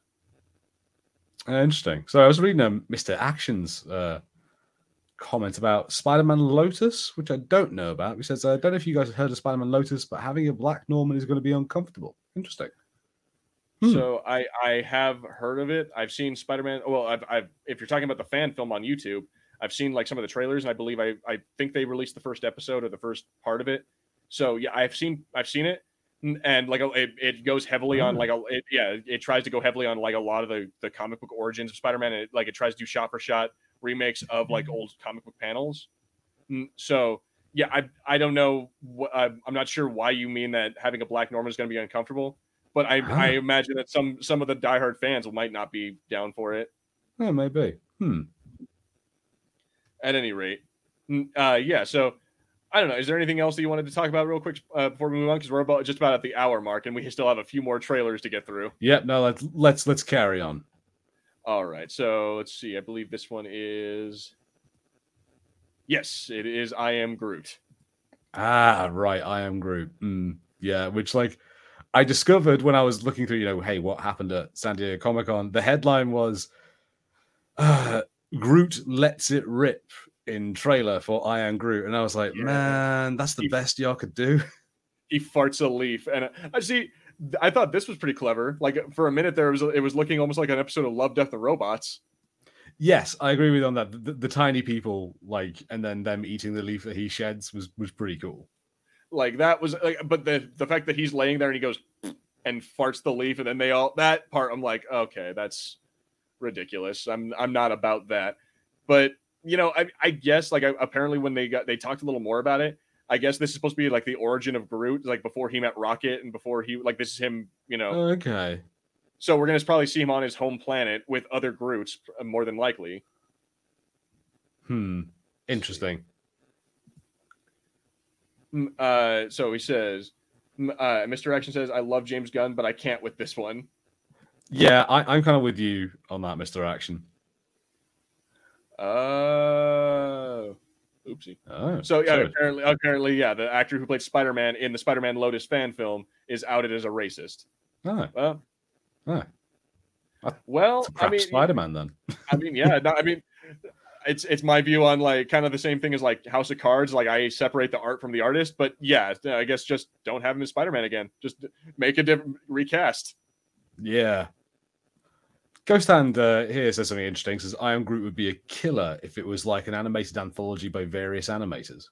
Uh, interesting. So I was reading um, Mr. Action's uh, comment about Spider-Man Lotus, which I don't know about. He says, "I don't know if you guys have heard of Spider-Man Lotus, but having a black Norman is going to be uncomfortable." Interesting. Hmm. So I I have heard of it. I've seen Spider Man. Well, I've, I've if you're talking about the fan film on YouTube, I've seen like some of the trailers, and I believe I I think they released the first episode or the first part of it. So yeah, I've seen I've seen it, and like it, it goes heavily on like a it, yeah it tries to go heavily on like a lot of the the comic book origins of Spider Man. It like it tries to do shot for shot remakes of like old comic book panels. So yeah, I I don't know. I'm not sure why you mean that having a black Norman is going to be uncomfortable, but I Ah. I imagine that some some of the diehard fans might not be down for it. Oh, maybe. Hmm. At any rate, uh, yeah. So I don't know. Is there anything else that you wanted to talk about real quick uh, before we move on? Because we're about just about at the hour mark, and we still have a few more trailers to get through. Yep. No, let's let's let's carry on. All right. So let's see. I believe this one is. Yes, it is. I am Groot. Ah, right. I am Groot. Mm, yeah, which like I discovered when I was looking through, you know, hey, what happened at San Diego Comic Con? The headline was uh, Groot lets it rip in trailer for I Am Groot, and I was like, Yeah. man, that's the He- best y'all could do. He farts a leaf, and uh, I see. I thought this was pretty clever. Like for a minute there, it was it was looking almost like an episode of Love, Death, and Robots. yes, I agree with you on that. The, the tiny people, like, and then them eating the leaf that he sheds was was pretty cool. Like that was like, but the the fact that he's laying there and he goes and farts the leaf, and then they all that part, I'm like, okay, that's ridiculous. I'm I'm not about that. But you know, I I guess like I, apparently when they got they talked a little more about it. I guess this is supposed to be like the origin of Groot, like before he met Rocket and before he like this is him, you know. Okay. So we're gonna probably see him on his home planet with other Groots, uh, more than likely. Hmm. Interesting. Uh, so he says, uh, Mr. Action says, "I love James Gunn, but I can't with this one." Yeah, I, I'm kind of with you on that, Mister Action. Oh, oopsie. Oh, So yeah, sorry. apparently, apparently, yeah, the actor who played Spider-Man in the Spider-Man Lotus fan film is outed as a racist. Oh, Well, oh. That's well, I mean, Spider-Man then. I mean, yeah, no, I mean, it's it's my view on like kind of the same thing as like House of Cards. Like I separate the art from the artist, but yeah, I guess just don't have him as Spider-Man again. Just make a different recast. Yeah. Ghost Hand uh, here says something interesting. Says I Am Groot would be a killer if it was like an animated anthology by various animators.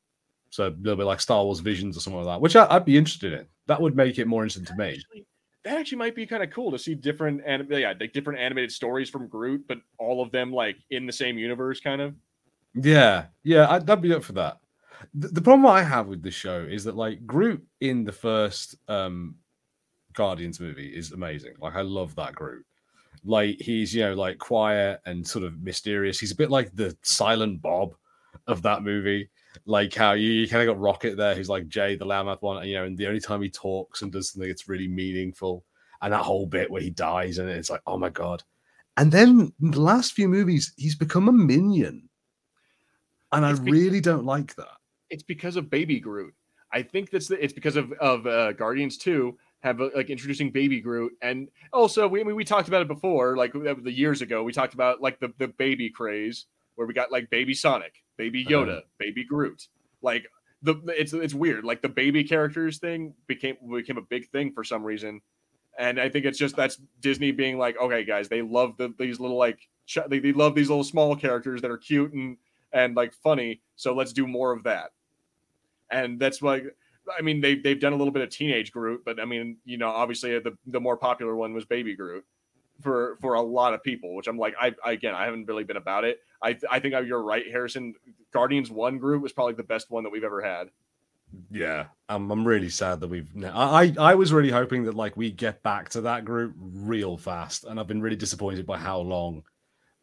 So a little bit like Star Wars Visions or something like that, which I, I'd be interested in. That would make it more interesting to me. Actually, that actually might be kind of cool to see different anim- yeah, like different animated stories from Groot, but all of them like in the same universe, kind of. Yeah, yeah, I'd, I'd be up for that. The, the problem I have with this show is that like Groot in the first um Guardians movie is amazing. Like I love that Groot. Like he's you know like quiet and sort of mysterious. He's a bit like the silent Bob of that movie. Like how you, you kind of got Rocket there, who's like Jay the Lammoth one, and, you know, and the only time he talks and does something that's really meaningful, and that whole bit where he dies, and it's like, oh my god. And then the last few movies, he's become a minion. And I It's be- really don't like that. It's because of Baby Groot. I think that's the, it's because of of uh, Guardians Two have uh, like introducing Baby Groot, and also we I mean, we talked about it before, like the years ago. We talked about like the the baby craze where we got like Baby Sonic, Baby Yoda, Uh-huh. Baby Groot. Like the it's it's weird. Like the baby characters thing became became a big thing for some reason, and I think it's just that's Disney being like, okay, guys, they love the, these little like ch- they, they love these little small characters that are cute and and like funny, so let's do more of that. And that's why I mean they they've done a little bit of teenage Groot, but I mean you know obviously uh, the the more popular one was Baby Groot for for a lot of people, which I'm like I, I again I haven't really been about it. I I think you're right, Harrison. Guardians One Groot was probably the best one that we've ever had. Yeah, I'm, I'm really sad that we've. I I was really hoping that like we get back to that group real fast, and I've been really disappointed by how long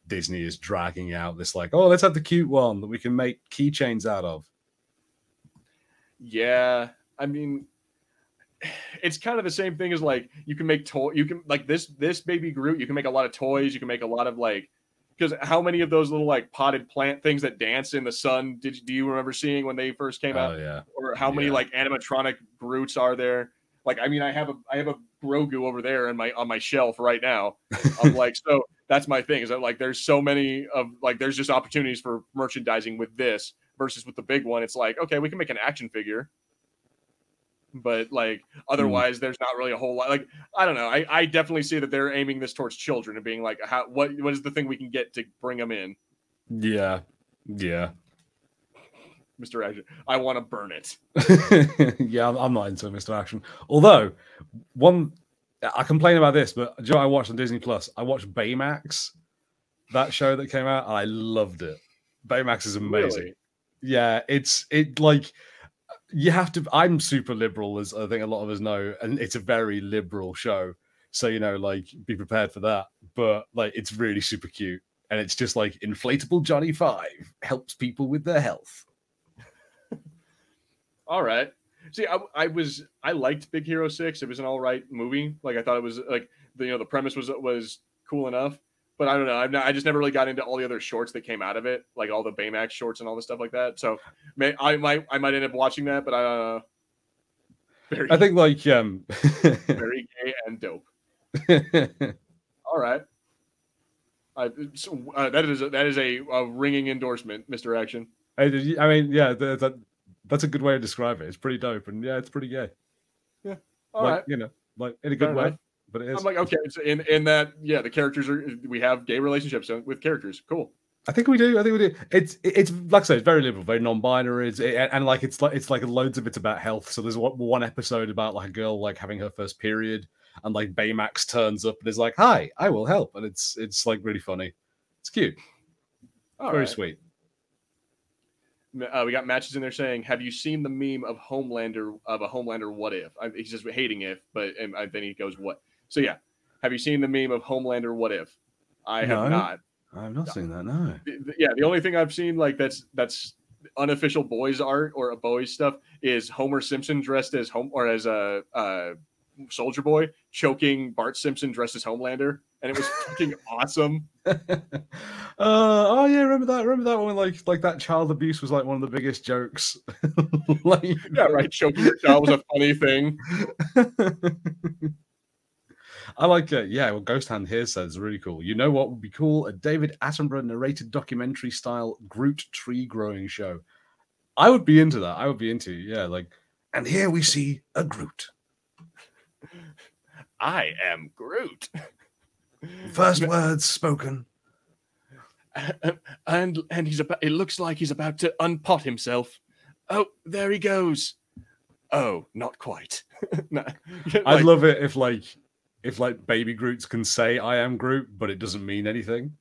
Disney is dragging out this. Like, oh, let's have the cute one that we can make keychains out of. Yeah, I mean, it's kind of the same thing as like you can make toy. You can like this this baby Groot. You can make a lot of toys. You can make a lot of like because how many of those little like potted plant things that dance in the sun did do you remember seeing when they first came out? Oh yeah, Or how many yeah. like animatronic Groots are there? Like I mean, I have a I have a Grogu over there in my on my shelf right now. I'm like, so that's my thing is that like there's so many of like there's just opportunities for merchandising with this versus with the big one. It's like okay, we can make an action figure, but like hmm. otherwise, there's not really a whole lot. Like I don't know. I I definitely see that they're aiming this towards children and being like, how what what is the thing we can get to bring them in, yeah, yeah, Mister Action? I want to burn it. yeah. I'm, I'm not into Mr. Action. Although one, I complain about this, but do you know I watched on Disney Plus? I watched Baymax, that show that came out, and I loved it. Baymax is amazing. Really? Yeah, it's it like you have to. I'm super liberal, as I think a lot of us know, and it's a very liberal show. So you know, like, be prepared for that. But like, it's really super cute, and it's just like inflatable Johnny Five helps people with their health. all right. See, I, I was I liked Big Hero Six. It was an all right movie. Like I thought it was like the you know the premise was was cool enough. But I don't know. Not, i just never really got into all the other shorts that came out of it, like all the Baymax shorts and all the stuff like that. So may, I might I might end up watching that, but I uh, very, I think like um, very gay and dope. all right. I, so, uh, that is a, that is a, a, ringing endorsement, Mister Action. I, I mean, yeah, the, the, that's a good way to describe it. It's pretty dope, and yeah, it's pretty gay. Yeah, all like, right. You know, like in a good Fair way. Enough but it is. I'm like, okay, so in in that, yeah, the characters are we have gay relationships with characters. Cool. I think we do. I think we do. It's it's like I said, it's very liberal, very non-binary. It's, it, and like it's like it's like loads of it's about health. So there's one episode about like a girl like having her first period, and like Baymax turns up and is like, "Hi, I will help," and it's it's like really funny. It's cute. All very right. sweet. Uh, we got matches in there saying, "Have you seen the meme of Homelander of a Homelander? What if?" I, he's just hating if, but and then he goes, "What?" So yeah, have you seen the meme of Homelander? What if? I have not. I've not seen that. No. Yeah, the only thing I've seen like that's that's unofficial boys art or a boys stuff is Homer Simpson dressed as home or as a, a soldier boy choking Bart Simpson dressed as Homelander, and it was fucking awesome. uh, oh yeah, remember that? Remember that one? Like like that child abuse was like one of the biggest jokes. like yeah, right. Choking your child was a funny thing. I like it. Yeah, well, Ghost Hand here says really cool. You know what would be cool? A David Attenborough narrated documentary style Groot tree growing show. I would be into that. I would be into yeah, like. And here we see a Groot. I am Groot. First words spoken. And and he's about. It looks like he's about to unpot himself. Oh, there he goes. Oh, not quite. I'd love it if like if like baby Groots can say I am Groot, but it doesn't mean anything.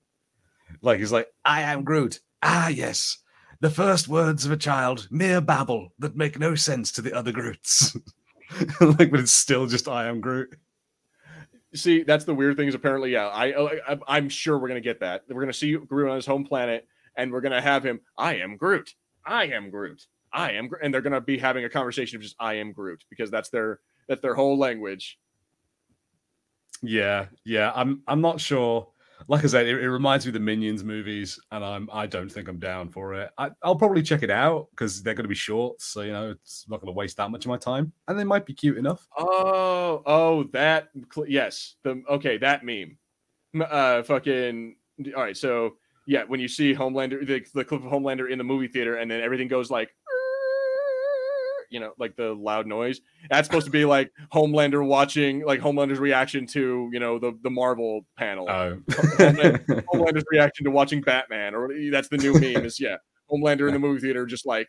Like he's like, I am Groot. Ah, yes. The first words of a child, mere babble that make no sense to the other Groots. like, but it's still just I am Groot. See, that's the weird thing. Is apparently, yeah, I, I am sure we're gonna get that. We're gonna see Groot on his home planet, and we're gonna have him. I am Groot. I am Groot. I am, and they're gonna be having a conversation of just I am Groot because that's their that's their whole language. Yeah, yeah. I'm I'm not sure. Like I said, it, it, reminds me of the Minions movies, and I'm I don't think I'm down for it. I, will probably check it out because they're going to be short, so you know it's not going to waste that much of my time, and they might be cute enough. Oh, oh, that yes, the okay that meme, uh, fucking all right. So yeah, when you see Homelander, the, the clip of Homelander in the movie theater, and then everything goes like you know, like the loud noise. That's supposed to be like Homelander watching, like Homelander's reaction to, you know, the the Marvel panel. Oh. Homelander, Homelander's reaction to watching Batman, or that's the new meme. Is yeah, Homelander in the movie theater, just like.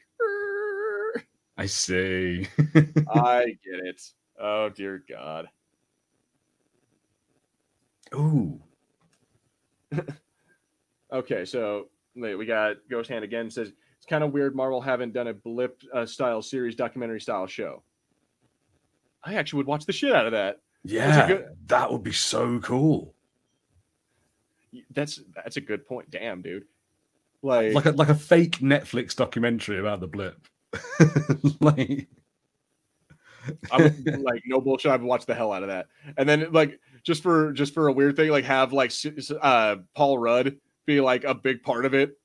I see. I get it. Oh dear God. Ooh. okay, so wait, we got Ghost Hand again says kind of weird Marvel haven't done a blip uh, style series, documentary style show. I actually would watch the shit out of that. Yeah, good... that would be so cool. That's that's a good point. Damn, dude. Like like a like a fake Netflix documentary about the blip. like I would like no bullshit. I've watched the hell out of that. And then like just for just for a weird thing, like have like uh Paul Rudd be like a big part of it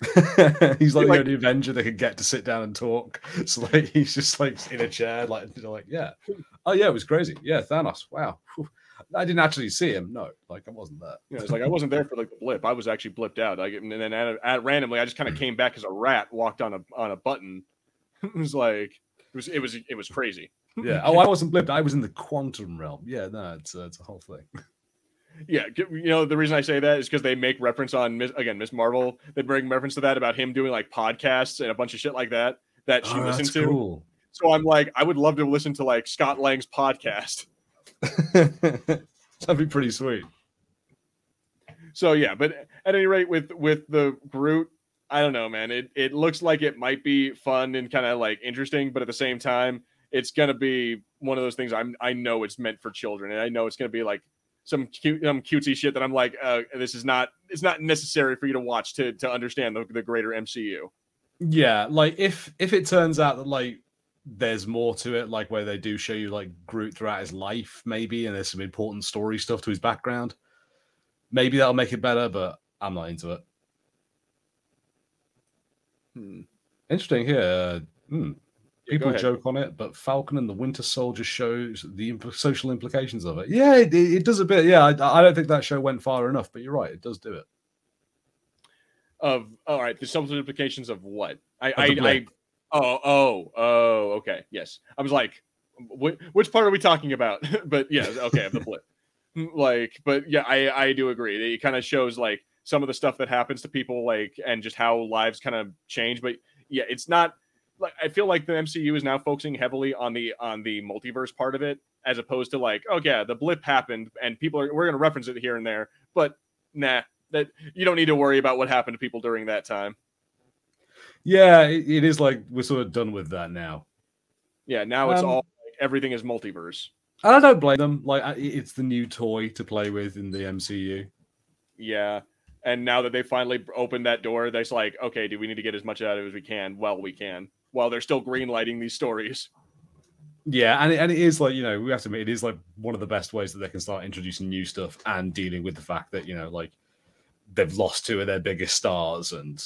he's like, like the only Avenger that can get to sit down and talk. So like he's just like in a chair, like like yeah, oh yeah, it was crazy. Yeah, Thanos. Wow, I didn't actually see him. No, like I wasn't there. Yeah, it's like I wasn't there for like the blip. I was actually blipped out. Like and then at, at randomly, I just kind of came back as a rat, walked on a on a button. it was like it was it was it was crazy. yeah. Oh, I wasn't blipped. I was in the quantum realm. Yeah, no, it's uh, it's a whole thing. Yeah, you know the reason I say that is because they make reference on again Miss Marvel. They bring reference to that about him doing like podcasts and a bunch of shit like that that she oh, listens to. Cool. So I'm like, I would love to listen to like Scott Lang's podcast. That'd be pretty sweet. So yeah, but at any rate, with with the Groot, I don't know, man. It it looks like it might be fun and kind of like interesting, but at the same time, it's gonna be one of those things. I'm I know it's meant for children, and I know it's gonna be like some cute, some cutesy shit that I'm like, uh, this is not it's not necessary for you to watch to to understand the, the greater MCU. Yeah, like if if it turns out that like there's more to it, like where they do show you like Groot throughout his life, maybe, and there's some important story stuff to his background. Maybe that'll make it better, but I'm not into it. Hmm. Interesting here. Uh, hmm. People joke on it, but Falcon and the Winter Soldier shows the imp- social implications of it. Yeah, it, it does a bit. Yeah, I, I, don't think that show went far enough, but you're right, it does do it. Of all right, the social implications of what? I, I, I, oh, oh, oh, okay, yes. I was like, wh- which part are we talking about? but yeah, okay, the blip. like, but yeah, I, I do agree. It kind of shows like some of the stuff that happens to people, like, and just how lives kind of change. But yeah, it's not like I feel like the MCU is now focusing heavily on the on the multiverse part of it, as opposed to like, oh yeah, the blip happened and people are we're gonna reference it here and there, but nah, that you don't need to worry about what happened to people during that time. Yeah, it, it is like we're sort of done with that now. Yeah, now it's um, all like, everything is multiverse. And I don't blame them. Like it's the new toy to play with in the MCU. Yeah, and now that they finally opened that door, they're like, okay, do we need to get as much out of it as we can? Well, we can while they're still greenlighting these stories. Yeah, and it, and it is like you know we have to admit it is like one of the best ways that they can start introducing new stuff and dealing with the fact that you know like they've lost two of their biggest stars and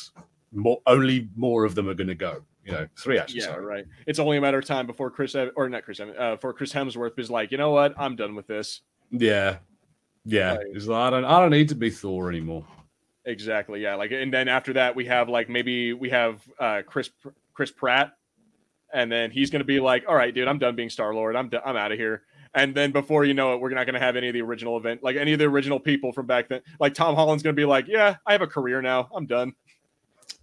more only more of them are going to go. You know, three actually. Yeah, sorry. right. It's only a matter of time before Chris or not Chris uh, for Chris Hemsworth is like, you know what, I'm done with this. Yeah, yeah. Like, I don't I don't need to be Thor anymore. Exactly. Yeah. Like, and then after that, we have like maybe we have uh, Chris Chris Pratt, and then he's going to be like, "All right, dude, I'm done being Star Lord. I'm d- I'm out of here." And then before you know it, we're not going to have any of the original event, like any of the original people from back then. Like Tom Holland's going to be like, "Yeah, I have a career now. I'm done."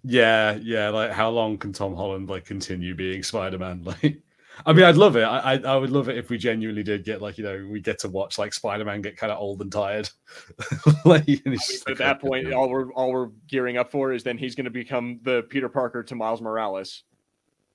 Yeah, yeah. Like, how long can Tom Holland like continue being Spider Man? Like, I mean, I'd love it. I, I, I would love it if we genuinely did get like you know we get to watch like Spider Man get kind of old and tired. like, and I mean, at that point, all we're all we're gearing up for is then he's going to become the Peter Parker to Miles Morales.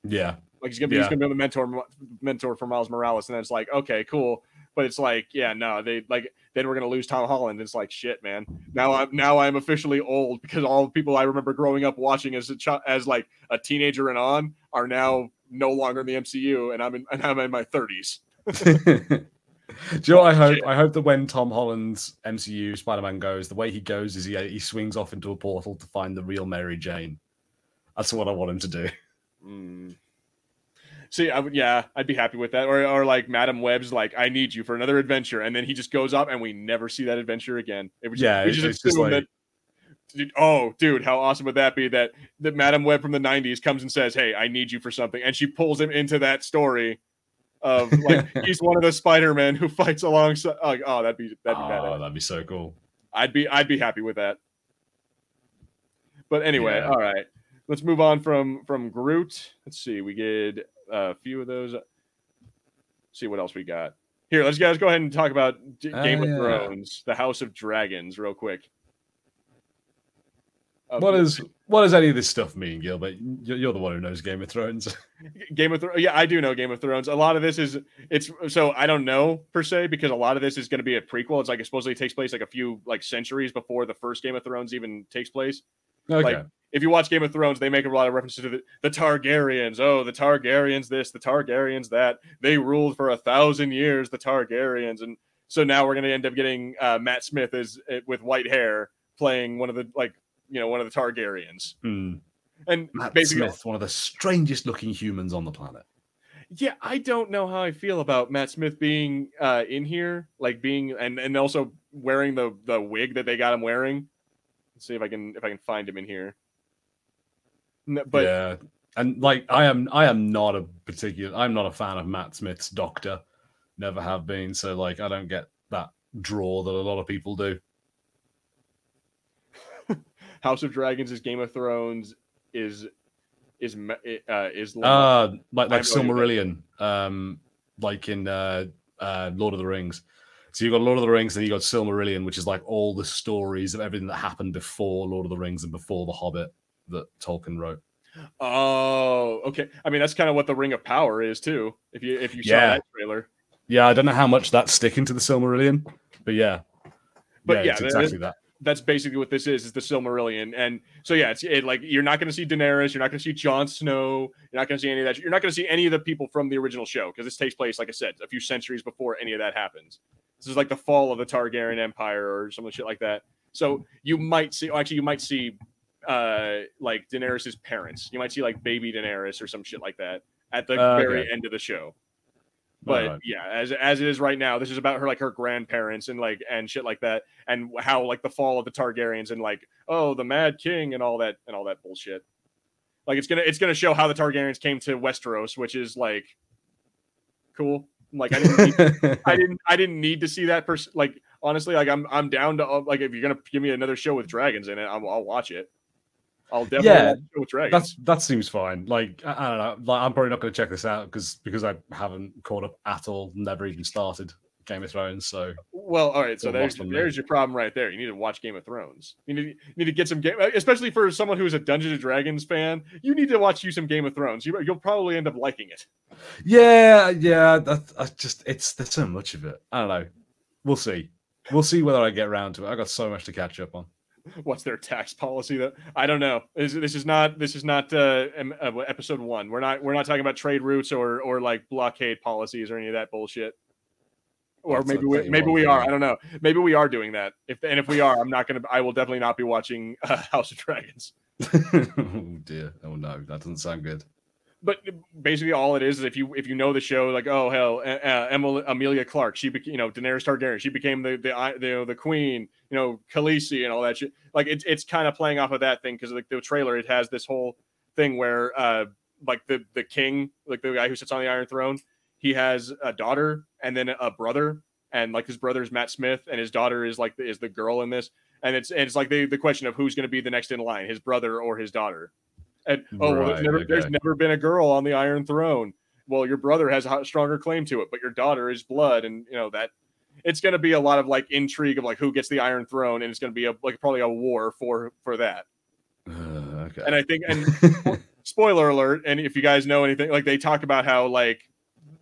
Yeah, like he's gonna be yeah. he's gonna be the mentor mentor for Miles Morales, and then it's like okay, cool. But it's like, yeah, no, they like then we're gonna lose Tom Holland. It's like shit, man. Now I'm now I'm officially old because all the people I remember growing up watching as a ch- as like a teenager and on are now no longer in the MCU, and I'm in and I'm in my 30s. Do you know what I hope? I hope that when Tom Holland's MCU Spider-Man goes, the way he goes is he he swings off into a portal to find the real Mary Jane. That's what I want him to do. Mm. See, I would, yeah, I'd be happy with that. Or, or like Madam Web's like, I need you for another adventure, and then he just goes up, and we never see that adventure again. It was yeah, we just assume like... that oh, dude, how awesome would that be that that Madam Web from the '90s comes and says, "Hey, I need you for something," and she pulls him into that story of like he's one of the Spider-Men who fights alongside. Like, oh, that'd be that'd be oh, badass. That'd be so cool. I'd be I'd be happy with that. But anyway, yeah. all right, let's move on from from Groot. Let's see, we get a few of those. Let's see what else we got. Here, let's guys go ahead and talk about Game uh, of yeah. Thrones, the House of Dragons, real quick. What is what does any of this stuff mean, Gilbert? You're the one who knows Game of Thrones. Game of Thrones, yeah, I do know Game of Thrones. A lot of this is it's so I don't know per se because a lot of this is going to be a prequel. It's like it supposedly takes place like a few like centuries before the first Game of Thrones even takes place. Okay. Like if you watch Game of Thrones, they make a lot of references to the, the Targaryens. Oh, the Targaryens, this, the Targaryens, that. They ruled for a thousand years, the Targaryens, and so now we're going to end up getting uh, Matt Smith as eh, with white hair playing one of the like you know one of the Targaryens. Mm. And Matt basically, Smith, one of the strangest looking humans on the planet. Yeah, I don't know how I feel about Matt Smith being uh, in here, like being and and also wearing the the wig that they got him wearing. Let's see if I can if I can find him in here. But yeah, and like I am I am not a particular I'm not a fan of Matt Smith's Doctor. Never have been. So like I don't get that draw that a lot of people do. House of Dragons is Game of Thrones is is uh, is uh like like Silmarillion, um, like in uh, uh, Lord of the Rings. So you've got Lord of the Rings, and you got Silmarillion, which is like all the stories of everything that happened before Lord of the Rings and before The Hobbit. that Tolkien wrote. Oh, okay. I mean, that's kind of what the Ring of Power is too. If you if you saw Yeah. that trailer, Yeah, I don't know how much that's sticking to the Silmarillion, but yeah, But yeah, it's exactly that. That's basically what this is: is the Silmarillion. And so yeah, it's it, like you're not going to see Daenerys, you're not going to see Jon Snow, you're not going to see any of that. You're not going to see any of the people from the original show because this takes place, like I said, a few centuries before any of that happens. This is like the fall of the Targaryen Empire or some shit like that. So you might see, oh, actually, you might see uh like Daenerys's parents. You might see like baby Daenerys or some shit like that at the Uh, very okay. end of the show. But Alright. yeah, as as it is right now, this is about her like her grandparents and like and shit like that, and how like the fall of the Targaryens and like oh the Mad King and all that and all that bullshit. Like it's gonna it's gonna show how the Targaryens came to Westeros, which is like cool. Like I didn't need, I didn't I didn't need to see that person. Like honestly, like I'm I'm down to uh, like if you're gonna give me another show with dragons in it, I'll, I'll watch it. I'll definitely Yeah, watch dragons. That's that seems fine. Like I, I don't know. Like I'm probably not going to check this out because because I haven't caught up at all. Never even started Game of Thrones. So Well, all right. So there's there's your problem right there. You need to watch Game of Thrones. You need you need to get some game, especially for someone who's a Dungeons and Dragons fan. You need to watch you some Game of Thrones. You, you'll probably end up liking it. yeah, yeah. That, I just it's there's so much of it. I don't know. We'll see. We'll see whether I get around to it. I got so much to catch up on. What's their tax policy? That I don't know. This, this is not this is not uh, uh, episode one. We're not we're not talking about trade routes or or like blockade policies or any of that bullshit. Or That's maybe we, maybe we are. I don't know. Maybe we are doing that. If and if we are, I'm not gonna. I will definitely not be watching uh, House of Dragons. oh dear. Oh no, that doesn't sound good. But basically all it is is if you if you know the show like oh hell uh, Emily, Emilia Clarke she became you know Daenerys Targaryen she became the the the, the queen you know Khaleesi and all that shit. Like it's it's kind of playing off of that thing because like the trailer it has this whole thing where uh like the the king like the guy who sits on the Iron Throne he has a daughter and then a brother and like his brother is Matt Smith and his daughter is like is the girl in this. And it's and it's like the the question of who's going to be the next in line his brother or his daughter and oh, well, there's Right, never, there's never been a girl on the Iron Throne. Well, your brother has a stronger claim to it, but your daughter is blood, and you know that it's going to be a lot of like intrigue of like who gets the Iron Throne, and it's going to be a like probably a war for for that. Uh, okay. And I think, and spoiler alert, and if you guys know anything, like they talk about how like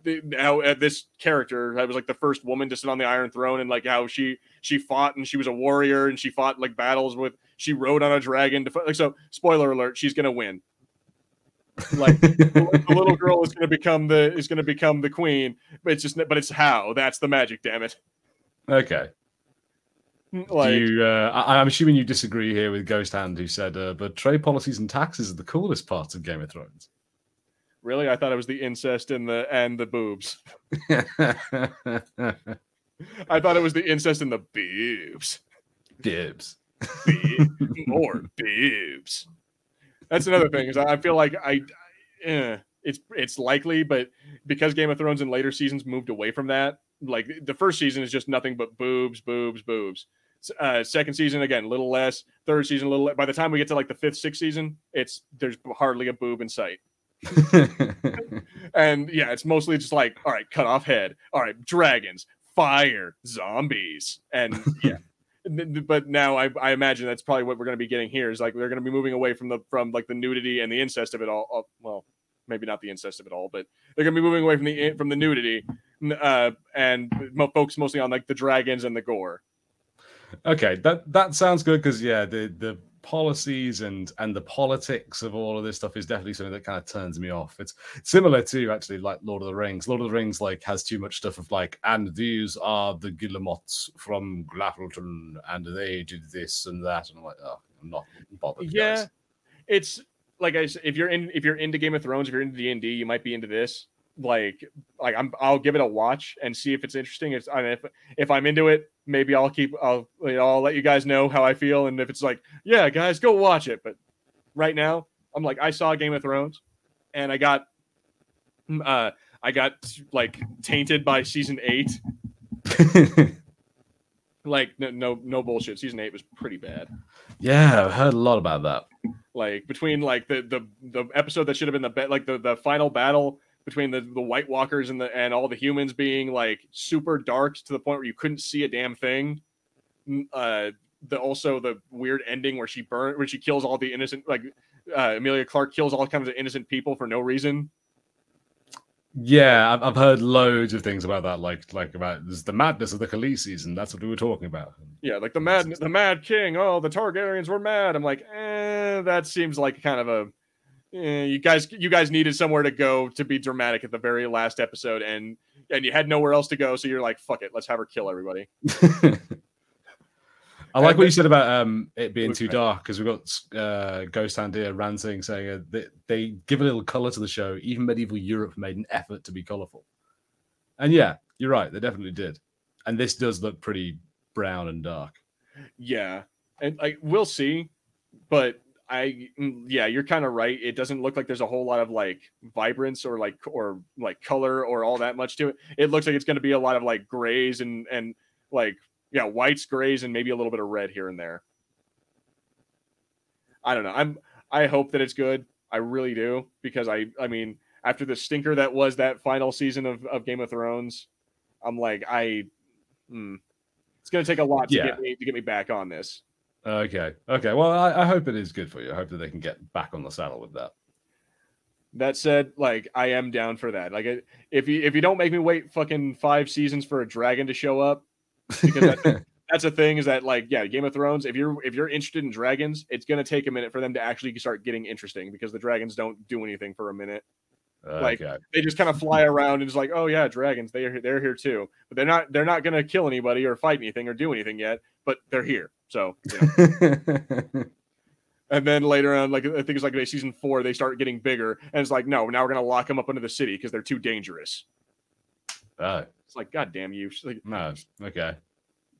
the, how uh, this character that was like the first woman to sit on the Iron Throne, and like how she she fought and she was a warrior and she fought like battles with she rode on a dragon to fight. Like so, spoiler alert, she's gonna win. Like the the little girl is gonna become the is gonna become the queen, but it's just but it's how that's the magic. Damn it! okay. Like Do you, uh, I, I'm assuming you disagree here with Ghost Hand, who said, uh, "But trade policies and taxes are the coolest parts of Game of Thrones." really, I thought it was the incest and the and the boobs. I thought it was the incest and the boobs. Dibs. More boobs. That's another thing is I feel like I, eh, it's it's likely, but because Game of Thrones in later seasons moved away from that, like the first season is just nothing but boobs, boobs, boobs. Uh, second season again, a little less. Third season, a little. le- By the time we get to like the fifth, sixth season, it's there's hardly a boob in sight. And yeah, it's mostly just like, all right, cut off head. All right, dragons, fire, zombies, and yeah. But now I, I imagine that's probably what we're going to be getting here. Is like they're going to be moving away from the from like the nudity and the incest of it all. Well, maybe not the incest of it all, but they're going to be moving away from the from the nudity, uh, and focus mostly on like the dragons and the gore. okay, that that sounds good because yeah, the the policies and and the politics of all of this stuff is definitely something that kind of turns me off. It's similar to actually like Lord of the Rings. Lord of the Rings like has too much stuff of like, and these are the Guillemots from Glaffelton, and they did this and that, and I'm like, oh, I'm not bothered. Yeah, guys. it's like I said, if you're in if you're into Game of Thrones, if you're into D and D, you might be into this. Like, like I'm, I'll give it a watch and see if it's interesting. It's, I mean, if if I'm into it, maybe I'll keep, I'll, you know, I'll let you guys know how I feel. And if it's like, yeah, guys, go watch it. But right now, I'm like, I saw Game of Thrones, and I got, mm, uh, I got like tainted by season eight. Like, no, no, no bullshit. Season eight was pretty bad. yeah, I've heard a lot about that. like between like the the the episode that should have been the bet like the the final battle between the the White Walkers and the and all the humans being like super dark to the point where you couldn't see a damn thing. Uh, the also the weird ending where she burn where she kills all the innocent like uh, Emilia Clarke kills all kinds of innocent people for no reason. Yeah, I've, I've heard loads of things about that, like like about the madness of the Khaleesi's, and that's what we were talking about. Yeah, like the mad the Mad King. Oh, the Targaryens were mad. I'm like, eh, that seems like kind of a. Eh, you guys, you guys needed somewhere to go to be dramatic at the very last episode, and and you had nowhere else to go, so you're like, fuck it, let's have her kill everybody. I like what you said about um, it being too dark because we've got uh, Ghost Hand here ranting saying uh, they, they give a little color to the show. Even medieval Europe made an effort to be colorful. And yeah, you're right. They definitely did. And this does look pretty brown and dark. Yeah. And like, we'll see. But I, mm, yeah, you're kind of right. It doesn't look like there's a whole lot of like vibrance or like, or like color or all that much to it. It looks like it's going to be a lot of like grays and, and like yeah, whites, grays, and maybe a little bit of red here and there. I don't know. I'm I hope that it's good. I really do because I I mean after the stinker that was that final season of, of Game of Thrones, I'm like I, hmm, it's gonna take a lot to Yeah. get me to get me back on this. Okay. Okay. Well, I, I hope it is good for you. I hope that they can get back on the saddle with that. That said, like I am down for that. Like if you if you don't make me wait fucking five seasons for a dragon to show up, because that's, that's a thing is that like yeah, Game of Thrones. If you're if you're interested in dragons, it's gonna take a minute for them to actually start getting interesting because the dragons don't do anything for a minute. Like, okay. They just kind of fly around and just like, oh yeah, dragons. They're they're here too, but they're not they're not gonna kill anybody or fight anything or do anything yet. But they're here. So you know. and then later on, like I think it's like season four, they start getting bigger, and it's like, no, now we're gonna lock them up into the city because they're too dangerous. oh, It's like, god damn you! Like, no. Okay.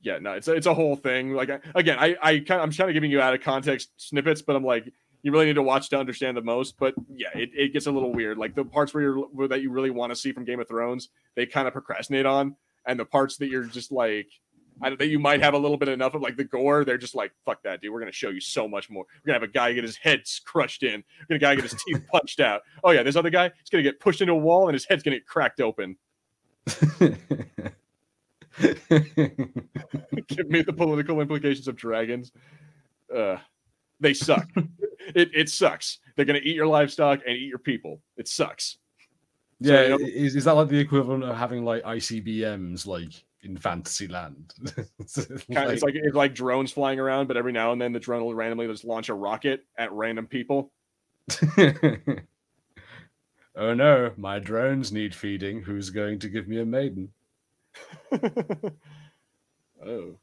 yeah, no, it's a, it's a whole thing. Like I, again, I I kind I'm kind of giving you out of context snippets, but I'm like, you really need to watch to understand the most. But yeah, it, it gets a little weird. Like the parts where you're where, that you really want to see from Game of Thrones, they kind of procrastinate on, and the parts that you're just like. I think you might have a little bit enough of like the gore. They're just like, fuck that, dude. We're gonna show you so much more. We're gonna have a guy get his head crushed in. We're gonna guy get his teeth punched out. Oh yeah, this other guy, he's gonna get pushed into a wall and his head's gonna get cracked open. Give me the political implications of dragons. Uh, they suck. it, it sucks. They're gonna eat your livestock and eat your people. It sucks. yeah. you know- is, is that like the equivalent of having like ICBMs like in Fantasyland? Kind of, it's like it's like drones flying around, but every now and then the drone will randomly just launch a rocket at random people. oh no, my drones need feeding. Who's going to give me a maiden? oh.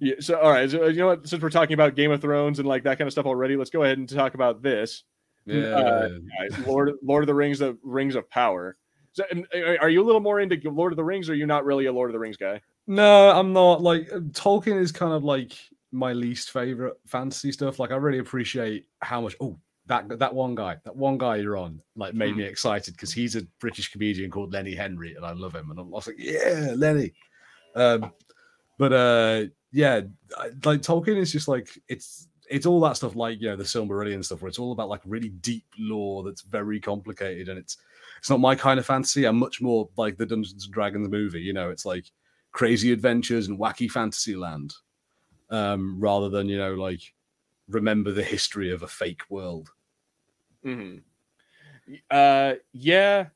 Yeah. So all right. So you know what? Since we're talking about Game of Thrones and like that kind of stuff already, let's go ahead and talk about this. Yeah. Uh, Lord Lord of the Rings, the Rings of Power. So, and, uh, are you a little more into Lord of the Rings, or are you not really a Lord of the Rings guy? No, I'm not. Like uh, Tolkien is kind of like my least favorite fantasy stuff. Like I really appreciate how much. Oh, that that one guy, that one guy you're on, like made Hmm. me excited because he's a British comedian called Lenny Henry, and I love him. And I'm I was like, yeah, Lenny. Um, but uh, yeah, like Tolkien is just like it's it's all that stuff like you know the Silmarillion stuff where it's all about like really deep lore that's very complicated and it's it's not my kind of fantasy. I'm much more like the Dungeons and Dragons movie. You know, it's like crazy adventures and wacky fantasy land, um, rather than you know like remember the history of a fake world. hmm Uh, yeah.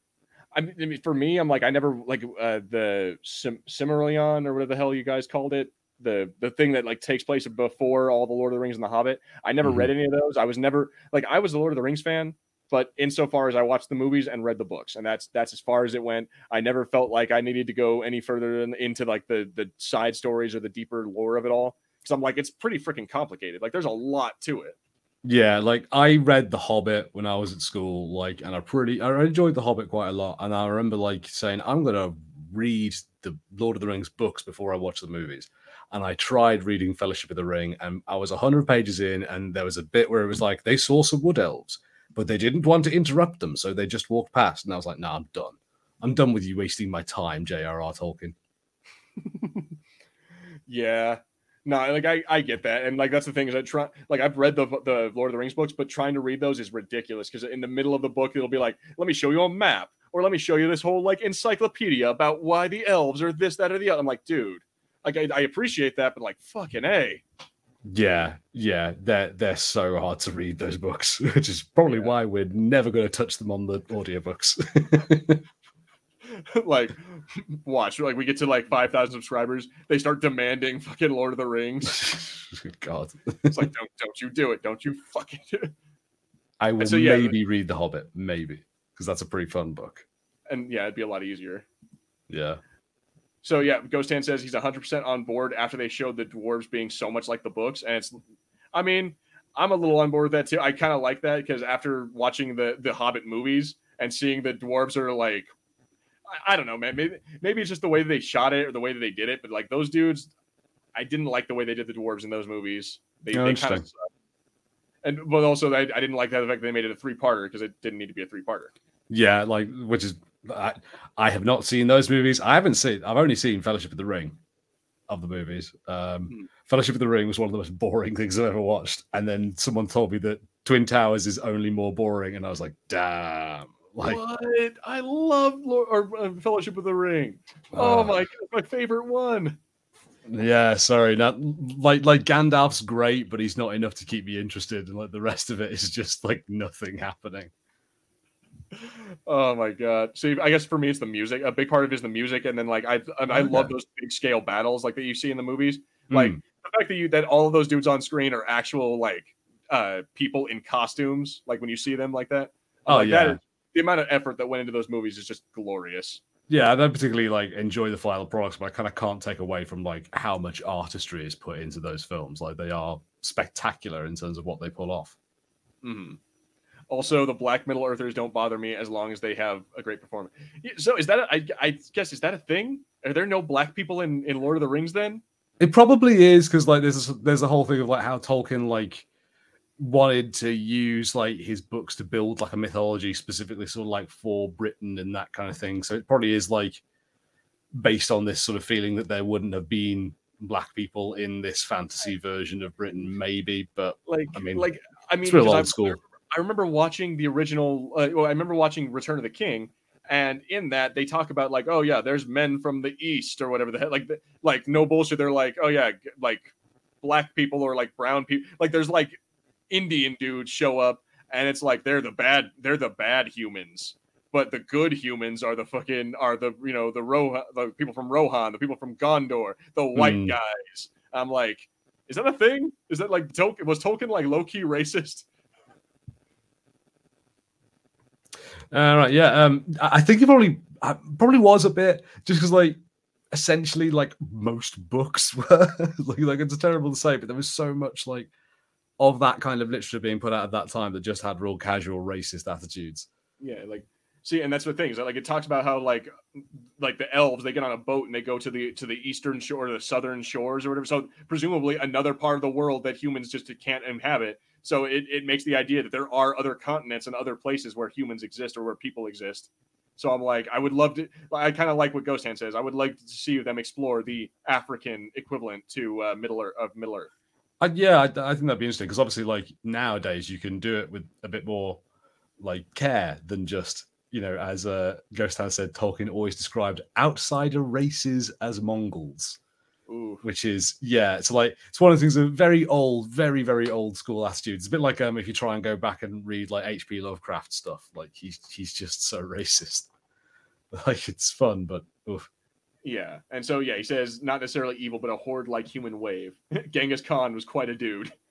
I mean, for me, I'm like, I never like uh, the Sim- Cimmerillion or whatever the hell you guys called it. The the thing that like takes place before all the Lord of the Rings and the Hobbit. I never read mm-hmm. any of those. I was never like I was a Lord of the Rings fan, but insofar as I watched the movies and read the books, and that's that's as far as it went. I never felt like I needed to go any further than, into like the the side stories or the deeper lore of it all. Because I'm like, it's pretty freaking complicated. Like, there's a lot to it. Yeah, like I read The Hobbit when I was at school, like, and I pretty I enjoyed The Hobbit quite a lot. And I remember like saying, I'm gonna read the Lord of the Rings books before I watch the movies. And I tried reading Fellowship of the Ring, and I was hundred pages in, and there was a bit where it was like they saw some wood elves, but they didn't want to interrupt them, so they just walked past. And I was like, nah, I'm done. I'm done with you wasting my time, J.R.R. Tolkien. Yeah. No, like I, I get that, and like that's the thing is I try like I've read the the Lord of the Rings books, but trying to read those is ridiculous because in the middle of the book it'll be like, let me show you a map, or let me show you this whole like encyclopedia about why the elves are this, that, or the other. I'm like, dude, like I, I appreciate that, but like fucking a, Yeah, yeah, they're they're so hard to read those books, which is probably Yeah. why we're never going to touch them on the audiobooks. like, watch, like we get to like five thousand subscribers, they start demanding fucking Lord of the Rings. God, It's like, don't don't you do it? Don't you fucking do it? I will so, yeah, maybe read The Hobbit, maybe because that's a pretty fun book. And yeah, it'd be a lot easier. Yeah, So yeah, Ghost Hand says he's 100% on board after they showed the dwarves being so much like the books, and it's, I mean, I'm a little on board with that too. I kind of like that because after watching the the Hobbit movies and seeing the dwarves are like, I, I don't know, man. Maybe maybe it's just the way they shot it or the way that they did it, but like those dudes, I didn't like the way they did the dwarves in those movies. They, they kind of. And but also I, I didn't like that the fact that they made it a three parter because it didn't need to be a three parter. yeah, like which is I, I have not seen those movies. I haven't seen. I've only seen Fellowship of the Ring of the movies. Um, Hmm. Fellowship of the Ring was one of the most boring things I've ever watched, and then someone told me that Twin Towers is only more boring, and I was like, damn. Like, what? I love Lord, or uh, Fellowship of the Ring. Oh uh, my god, my favorite one. Yeah, sorry. Not like like Gandalf's great, but he's not enough to keep me interested. And like the rest of it is just like nothing happening. Oh my god! See, I guess for me, it's the music. A big part of it is the music, and then like I I Okay. love those big scale battles like that you see in the movies. Like Mm, the fact that you that all of those dudes on screen are actual like uh people in costumes. Like when you see them like that. Oh, like, yeah. is- the amount of effort that went into those movies is just glorious. yeah, I don't particularly like enjoy the final products, but I kind of can't take away from like how much artistry is put into those films. Like they are spectacular in terms of what they pull off. hmm Also, the Black Middle Earthers don't bother me as long as they have a great performance. So, is that a, I, I guess is that a thing? Are there no black people in in Lord of the Rings then? It probably is because like there's a, there's a whole thing of like how Tolkien like wanted to use like his books to build like a mythology specifically sort of like for Britain and that kind of thing. So it probably is like based on this sort of feeling that there wouldn't have been black people in this fantasy version of Britain, maybe. But Like, I mean, like I mean, it's real old I'm- school. I remember watching the original. Uh, well, I remember watching Return of the King, and in that they talk about like, oh yeah, there's men from the east or whatever the hell. Like, the, like no bullshit. They're like, oh yeah, like black people or like brown people. Like there's like Indian dudes show up, and it's like they're the bad, they're the bad humans. But the good humans are the fucking are the you know the Rohan, the people from Rohan, the people from Gondor, the white Mm. guys. I'm like, is that a thing? Is that like Tolkien? Was Tolkien like low key racist? All right, yeah. Um, I I think it probably uh, probably was a bit just because like essentially like most books were like, like it's terrible to say, but there was so much like of that kind of literature being put out at that time that just had real casual racist attitudes. Yeah, like see, and that's the thing is that like it talks about how like like the elves they get on a boat and they go to the to the eastern shore, the southern shores or whatever. So presumably another part of the world that humans just can't inhabit. So it, it makes the idea that there are other continents and other places where humans exist or where people exist. So I'm like, I would love to. I kind of like what Ghost Hand says. I would like to see them explore the African equivalent to uh, Middle Earth of Middle Earth. Yeah, I, I think that'd be interesting because obviously, like nowadays, you can do it with a bit more like care than just you know, as uh, Ghost Hand said, Tolkien always described outsider races as Mongols. Ooh, which is yeah it's like it's one of the things of very old very very old school attitudes it's a bit like um if you try and go back and read like hp lovecraft stuff like he's he's just so racist like it's fun but oof. yeah. And so yeah, he says not necessarily evil, but a horde like human wave. Genghis Khan was quite a dude.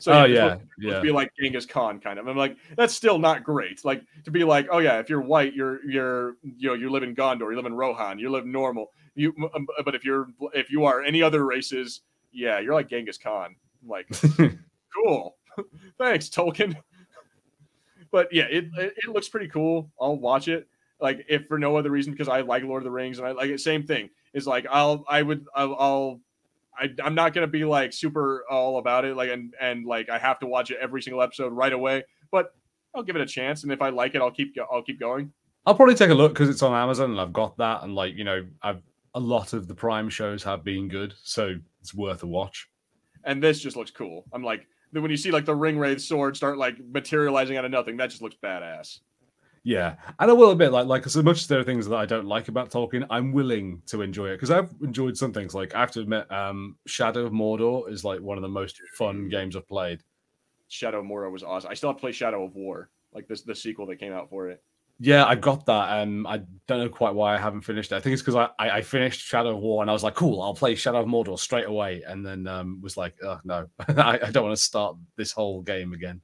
So oh yeah supposed yeah be like Genghis Khan kind of. I'm like, that's still not great. Like to be like, oh yeah, if you're white, you're you're you know you live in Gondor, you live in Rohan, you live normal. You um, but if you're if you are any other races, yeah, you're like Genghis Khan. I'm like cool, thanks Tolkien. But yeah, it, it it looks pretty cool. I'll watch it. Like if for no other reason because I like Lord of the Rings and I like it. Same thing. Is like I'll I would I'll. I'll I, I'm not gonna be like super all about it, like and and like I have to watch it every single episode right away. But I'll give it a chance, and if I like it, I'll keep I'll keep going. i'll probably take a look because it's on amazon and i've got that and like you know i've a lot of the prime shows have been good so it's worth a watch And this just looks cool. I'm like then when you see like the ring wraith sword start like materializing out of nothing, that just looks badass. Yeah, and I will admit, like, like as much as there are things that I don't like about Tolkien, I'm willing to enjoy it because I've enjoyed some things. Like I have to admit, um, Shadow of Mordor is like one of the most fun games I've played. Shadow of Mordor was awesome. I still have to play Shadow of War, like this the sequel that came out for it. Yeah, I got that. Um, I don't know quite why I haven't finished it. I think it's because I, I, I finished Shadow of War and I was like, cool, I'll play Shadow of Mordor straight away, and then um, was like, oh no, I, I don't want to start this whole game again.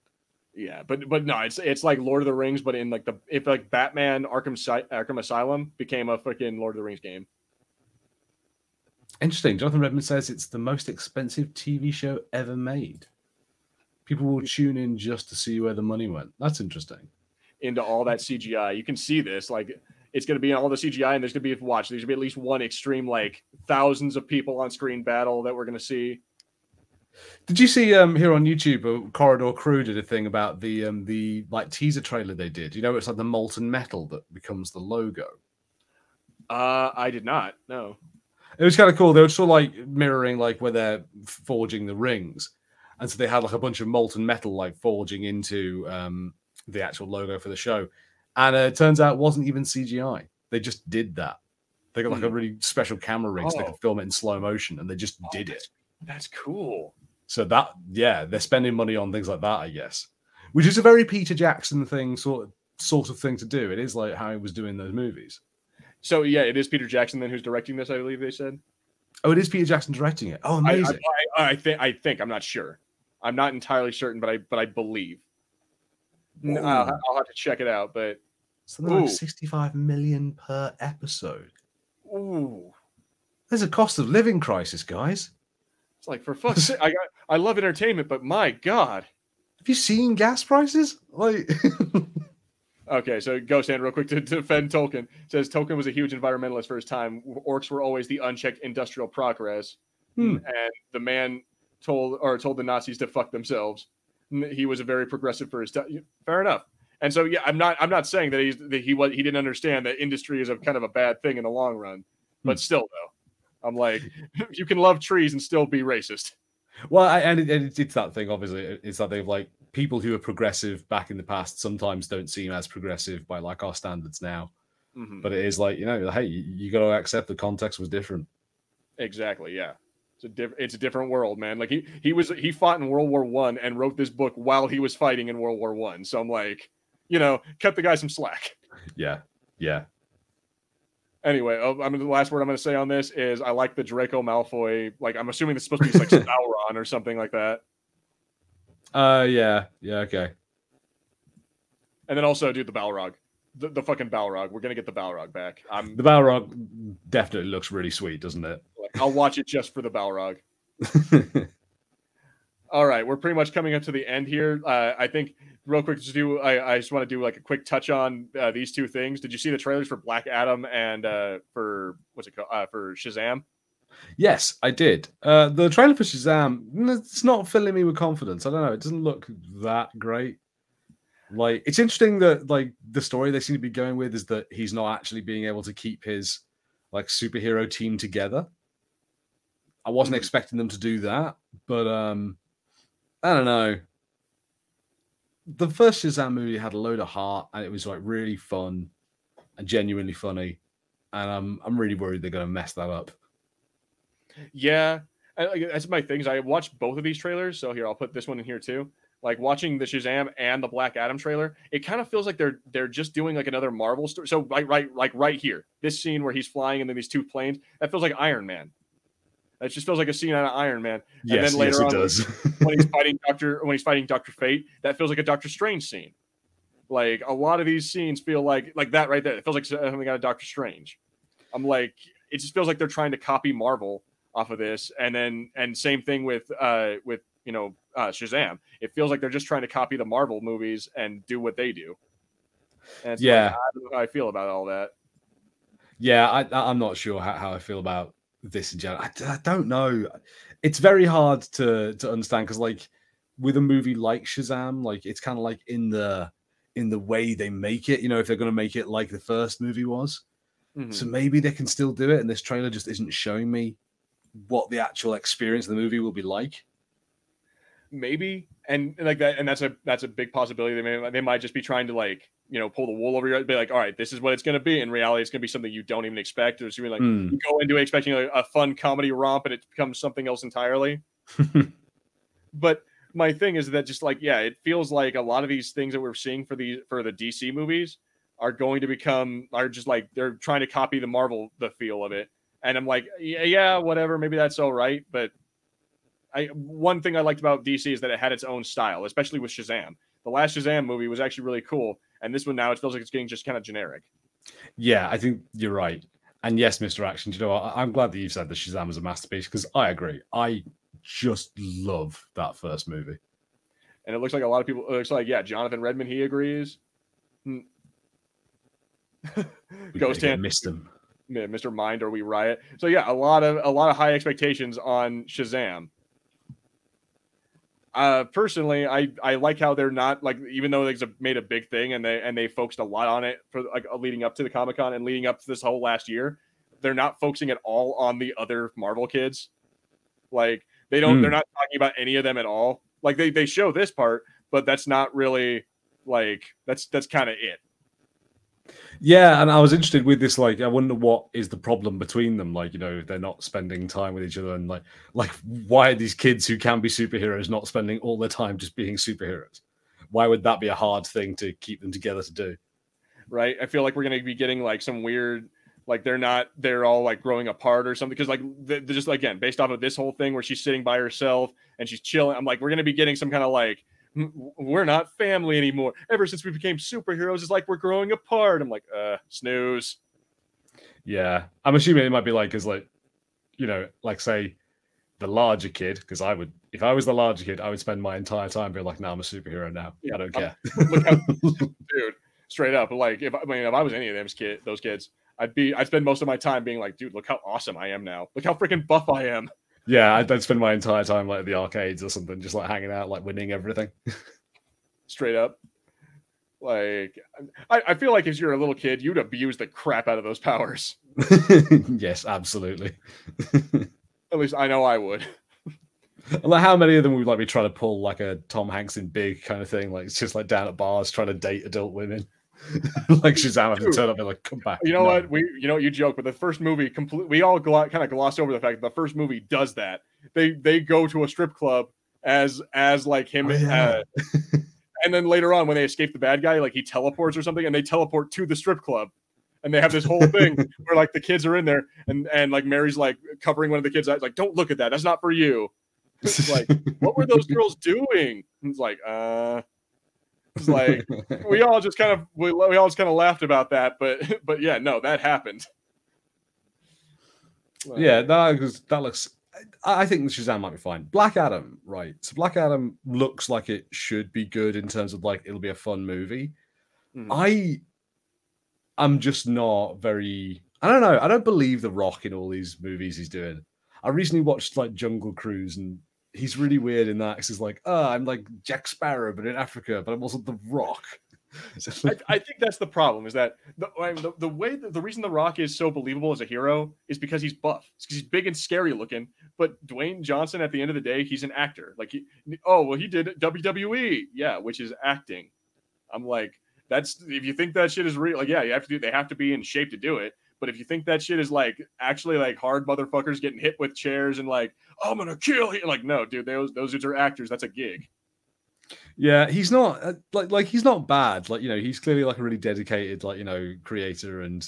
Yeah, but but no, it's it's like Lord of the Rings, but in like the if like Batman Arkham Arkham Asylum became a freaking Lord of the Rings game. Interesting. Jonathan Redmond says it's the most expensive TV show ever made. People will tune in just to see where the money went. That's interesting. Into all that CGI, you can see this. Like it's going to be in all the CGI, and there's going to be a watch. There's going to be at least one extreme, like thousands of people on screen battle that we're going to see. Did you see um here on YouTube? Uh, Corridor Crew did a thing about the um the like teaser trailer they did. You know, it's like the molten metal that becomes the logo. Uh, I did not. No. It was kind of cool. They were sort of like mirroring like where they're forging the rings, and so they had like a bunch of molten metal like forging into um the actual logo for the show, and uh, it turns out it wasn't even CGI. They just did that. They got like a hmm. really special camera rig oh. so they could oh. film it in slow motion, and they just oh, did it. That's cool. So that yeah, they're spending money on things like that, I guess, which is a very Peter Jackson thing, sort of sort of thing to do. It is like how he was doing those movies. So yeah, it is Peter Jackson then who's directing this. I believe they said. Oh, it is Peter Jackson directing it. Oh, amazing! I, I, I think I think I'm not sure. I'm not entirely certain, but I but I believe. I'll, I'll, have to check it out, but something ooh. like 65 million per episode. Ooh, there's a cost of living crisis, guys. It's like for fuck's sake, I got, I love entertainment, but my god, have you seen gas prices? Like, okay, so Ghost Hand, real quick to, to defend Tolkien says Tolkien was a huge environmentalist for his time. Orcs were always the unchecked industrial progress, hmm. and the man told or told the Nazis to fuck themselves. He was a very progressive for his time. Fair enough. And so, yeah, I'm not. I'm not saying that he's that he was he didn't understand that industry is a kind of a bad thing in the long run, but hmm. still, though, I'm like, you can love trees and still be racist. Well, I, and, it, and it's that thing. Obviously, it's that they've like people who are progressive back in the past sometimes don't seem as progressive by like our standards now. Mm-hmm. But it is like you know, hey, you, you got to accept the context was different. Exactly. Yeah. It's a different. It's a different world, man. Like he he was he fought in World War One and wrote this book while he was fighting in World War One. So I'm like, you know, cut the guy some slack. Yeah. Yeah. Anyway, oh, I mean, the last word I'm going to say on this is I like the Draco Malfoy. Like, I'm assuming this is supposed to be like Sauron or something like that. Uh, yeah, yeah, okay. And then also, dude, the Balrog, the, the fucking Balrog. We're gonna get the Balrog back. I'm the Balrog definitely looks really sweet, doesn't it? I'll watch it just for the Balrog. All right, we're pretty much coming up to the end here. Uh, I think real quick, just do I, I just want to do like a quick touch on uh, these two things. Did you see the trailers for Black Adam and uh, for what's it called uh, for Shazam? Yes, I did. Uh, the trailer for Shazam, it's not filling me with confidence. I don't know. It doesn't look that great. Like, it's interesting that like the story they seem to be going with is that he's not actually being able to keep his like superhero team together. I wasn't mm-hmm. expecting them to do that, but um, I don't know the first Shazam movie had a load of heart and it was like really fun and genuinely funny. And I'm I'm really worried they're going to mess that up. Yeah, that's my things. I watched both of these trailers, so here I'll put this one in here too. Like watching the Shazam and the Black Adam trailer, it kind of feels like they're they're just doing like another Marvel story. So right, right, like right here, this scene where he's flying and then these two planes, that feels like Iron Man. It just feels like a scene out of Iron Man. Yes, and then later yes, it on, does. when he's fighting Doctor, when he's fighting Doctor Fate, that feels like a Doctor Strange scene. Like a lot of these scenes feel like like that right there. It feels like something out of Doctor Strange. I'm like, it just feels like they're trying to copy Marvel off of this, and then and same thing with uh with you know uh, Shazam. It feels like they're just trying to copy the Marvel movies and do what they do. And yeah, like, I don't know how I feel about all that. Yeah, I, I'm not sure how, how I feel about this in general. I, I don't know. It's very hard to to understand because like with a movie like Shazam, like it's kind of like in the in the way they make it. You know, if they're going to make it like the first movie was, mm-hmm. so maybe they can still do it. And this trailer just isn't showing me what the actual experience of the movie will be like. maybe and like that and that's a that's a big possibility they may they might just be trying to like you know pull the wool over your be like all right this is what it's going to be. In reality it's going to be something you don't even expect. Or it's like mm. you go into it expecting a, a fun comedy romp and it becomes something else entirely. But my thing is that just like yeah it feels like a lot of these things that we're seeing for the for the dc movies are going to become are just like they're trying to copy the marvel the feel of it. And i'm like yeah, yeah whatever maybe that's all right. But I one thing I liked about DC is that it had its own style, especially with Shazam. The last Shazam movie was actually really cool, and this one now it feels like it's getting just kind of generic. Yeah, I think you're right. And yes, Mr. Action, you know what? I'm glad that you've said that Shazam was a masterpiece because I agree. I just love that first movie. And it looks like a lot of people. It looks like yeah, Jonathan Redmond he agrees. Hmm. Ghost Hand missed him. Mr. Mind or We Riot. So yeah, a lot of a lot of high expectations on Shazam uh personally i i like how they're not like even though they've made a big thing and they and they focused a lot on it for like uh, leading up to the comic-con and leading up to this whole last year they're not focusing at all on the other marvel kids. Like they don't mm. they're not talking about any of them at all. Like they they show this part but that's not really like that's that's kind of it yeah, and I was interested with this. Like, I wonder what is the problem between them. Like, you know, they're not spending time with each other, and like, like why are these kids who can be superheroes not spending all their time just being superheroes? Why would that be a hard thing to keep them together to do? Right. I feel like we're gonna be getting like some weird, like they're not, they're all like growing apart or something. Because like they're just again based off of this whole thing where she's sitting by herself and she's chilling. I'm like, we're gonna be getting some kind of like we're not family anymore. Ever since we became superheroes, it's like we're growing apart. I'm like, uh, snooze. Yeah, I'm assuming it might be like, as like, you know, like say, the larger kid, because I would, if I was the larger kid, I would spend my entire time being like, "No, I'm a superhero now. Yeah, I don't care." how, dude, straight up, like if I mean, if I was any of them kid, those kids, I'd be, I'd spend most of my time being like, "Dude, look how awesome I am now. Look how freaking buff I am." Yeah, I'd, I'd spend my entire time like at the arcades or something, just like hanging out, like winning everything. Straight up. Like, I, I feel like if you're a little kid, you'd abuse the crap out of those powers. yes, absolutely. at least I know I would. like how many of them would like be trying to pull like a Tom Hanks in Big kind of thing? Like it's just like down at bars trying to date adult women. like Shazam to turn up and like come back. You know no. what? We you know you joke, but the first movie complete. We all gl- kind of glossed over the fact that the first movie does that. They they go to a strip club as as like him. Oh, yeah. uh, and then later on, when they escape the bad guy, like he teleports or something, and they teleport to the strip club, and they have this whole thing where like the kids are in there, and and like Mary's like covering one of the kids' eyes, like, "Don't look at that. That's not for you." It's like, what were those girls doing? It's like, uh, it's like we all just kind of we, we all just kind of laughed about that, but but yeah, no, that happened. Yeah, that looks, that looks. I think Shazam might be fine. Black Adam, right? So Black Adam looks like it should be good in terms of like it'll be a fun movie. Mm. I, I'm just not very. I don't know. I don't believe The Rock in all these movies he's doing. I recently watched like Jungle Cruise and he's really weird in that because he's like, oh, I'm like Jack Sparrow, but in Africa, but I'm also The Rock. I, I, think that's the problem is that the, the, the way that the reason The Rock is so believable as a hero is because he's buff. Because he's big and scary looking. But Dwayne Johnson, at the end of the day, he's an actor. Like he, oh well, he did WWE, yeah, which is acting. I'm like, that's if you think that shit is real, like yeah, you have to do. They have to be in shape to do it. But if you think that shit is like actually like hard motherfuckers getting hit with chairs and like I'm gonna kill you, like no, dude, those those dudes are actors. That's a gig. Yeah, he's not uh, like like he's not bad. Like you know, he's clearly like a really dedicated like you know creator and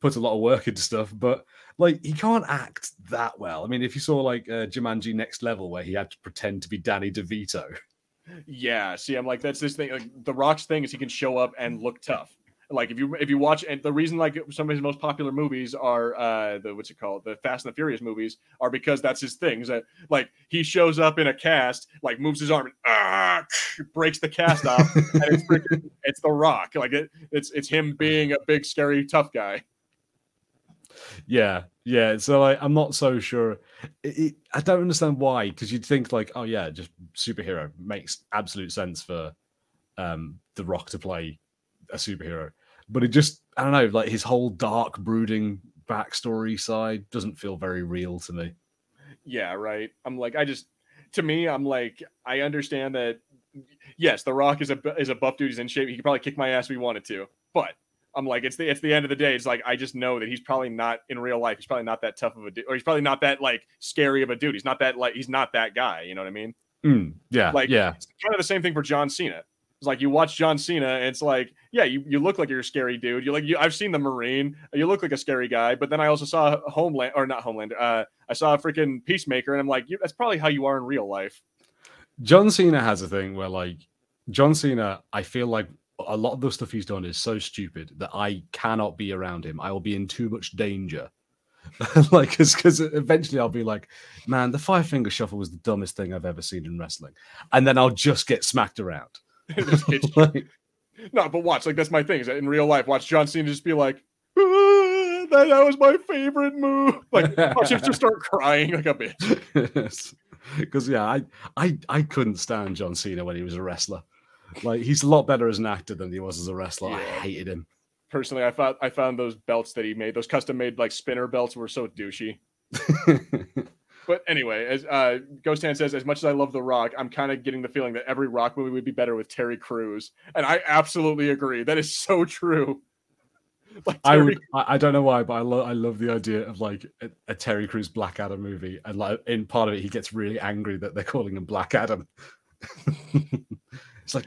puts a lot of work into stuff. But like he can't act that well. I mean, if you saw like uh, Jumanji Next Level where he had to pretend to be Danny DeVito. Yeah, see, I'm like that's this thing. Like the Rock's thing is he can show up and look tough. Like if you if you watch and the reason like some of his most popular movies are uh the what's it called the Fast and the Furious movies are because that's his things that like he shows up in a cast like moves his arm and ah, breaks the cast off and it's freaking, it's the Rock like it, it's it's him being a big scary tough guy. Yeah, yeah. So like, I'm not so sure. It, it, I don't understand why because you'd think like, oh yeah, just superhero makes absolute sense for um the Rock to play a superhero but it just I don't know, like his whole dark, brooding backstory side doesn't feel very real to me. Yeah, right. I'm like, I just to me, I'm like, I understand that. Yes, The Rock is a is a buff dude. He's in shape. He could probably kick my ass if he wanted to. But I'm like, it's the it's the end of the day. It's like I just know that he's probably not in real life. He's probably not that tough of a dude, or he's probably not that like scary of a dude. He's not that like he's not that guy. You know what I mean? Mm, yeah, Like yeah. it's kind of the same thing for John Cena. It's like you watch John Cena, and it's like, yeah, you, you look like you're a scary dude. You like you. I've seen the Marine. You look like a scary guy. But then I also saw Homeland, or not Homeland. Uh, I saw a freaking Peacemaker, and I'm like, that's probably how you are in real life. John Cena has a thing where, like, John Cena, I feel like a lot of the stuff he's done is so stupid that I cannot be around him. I will be in too much danger. like, because eventually I'll be like, man, the five finger shuffle was the dumbest thing I've ever seen in wrestling. And then I'll just get smacked around. Like, no, but watch, like that's my thing. Is that in real life, watch John Cena just be like, "Ah, that, that was my favorite move. Like, watch him just start crying like a bitch. Because yeah, I, I I couldn't stand John Cena when he was a wrestler. Like he's a lot better as an actor than he was as a wrestler. I hated him. Personally, I found I found those belts that he made, those custom made like spinner belts, were so douchey. But anyway, as uh, Ghost Hand says, as much as I love The Rock, I'm kind of getting the feeling that every Rock movie would be better with Terry Crews, and I absolutely agree. That is so true. Like I would. I, I don't know why, but I love. I love the idea of like a, a Terry Crews Black Adam movie, and like in part of it, he gets really angry that they're calling him Black Adam. it's like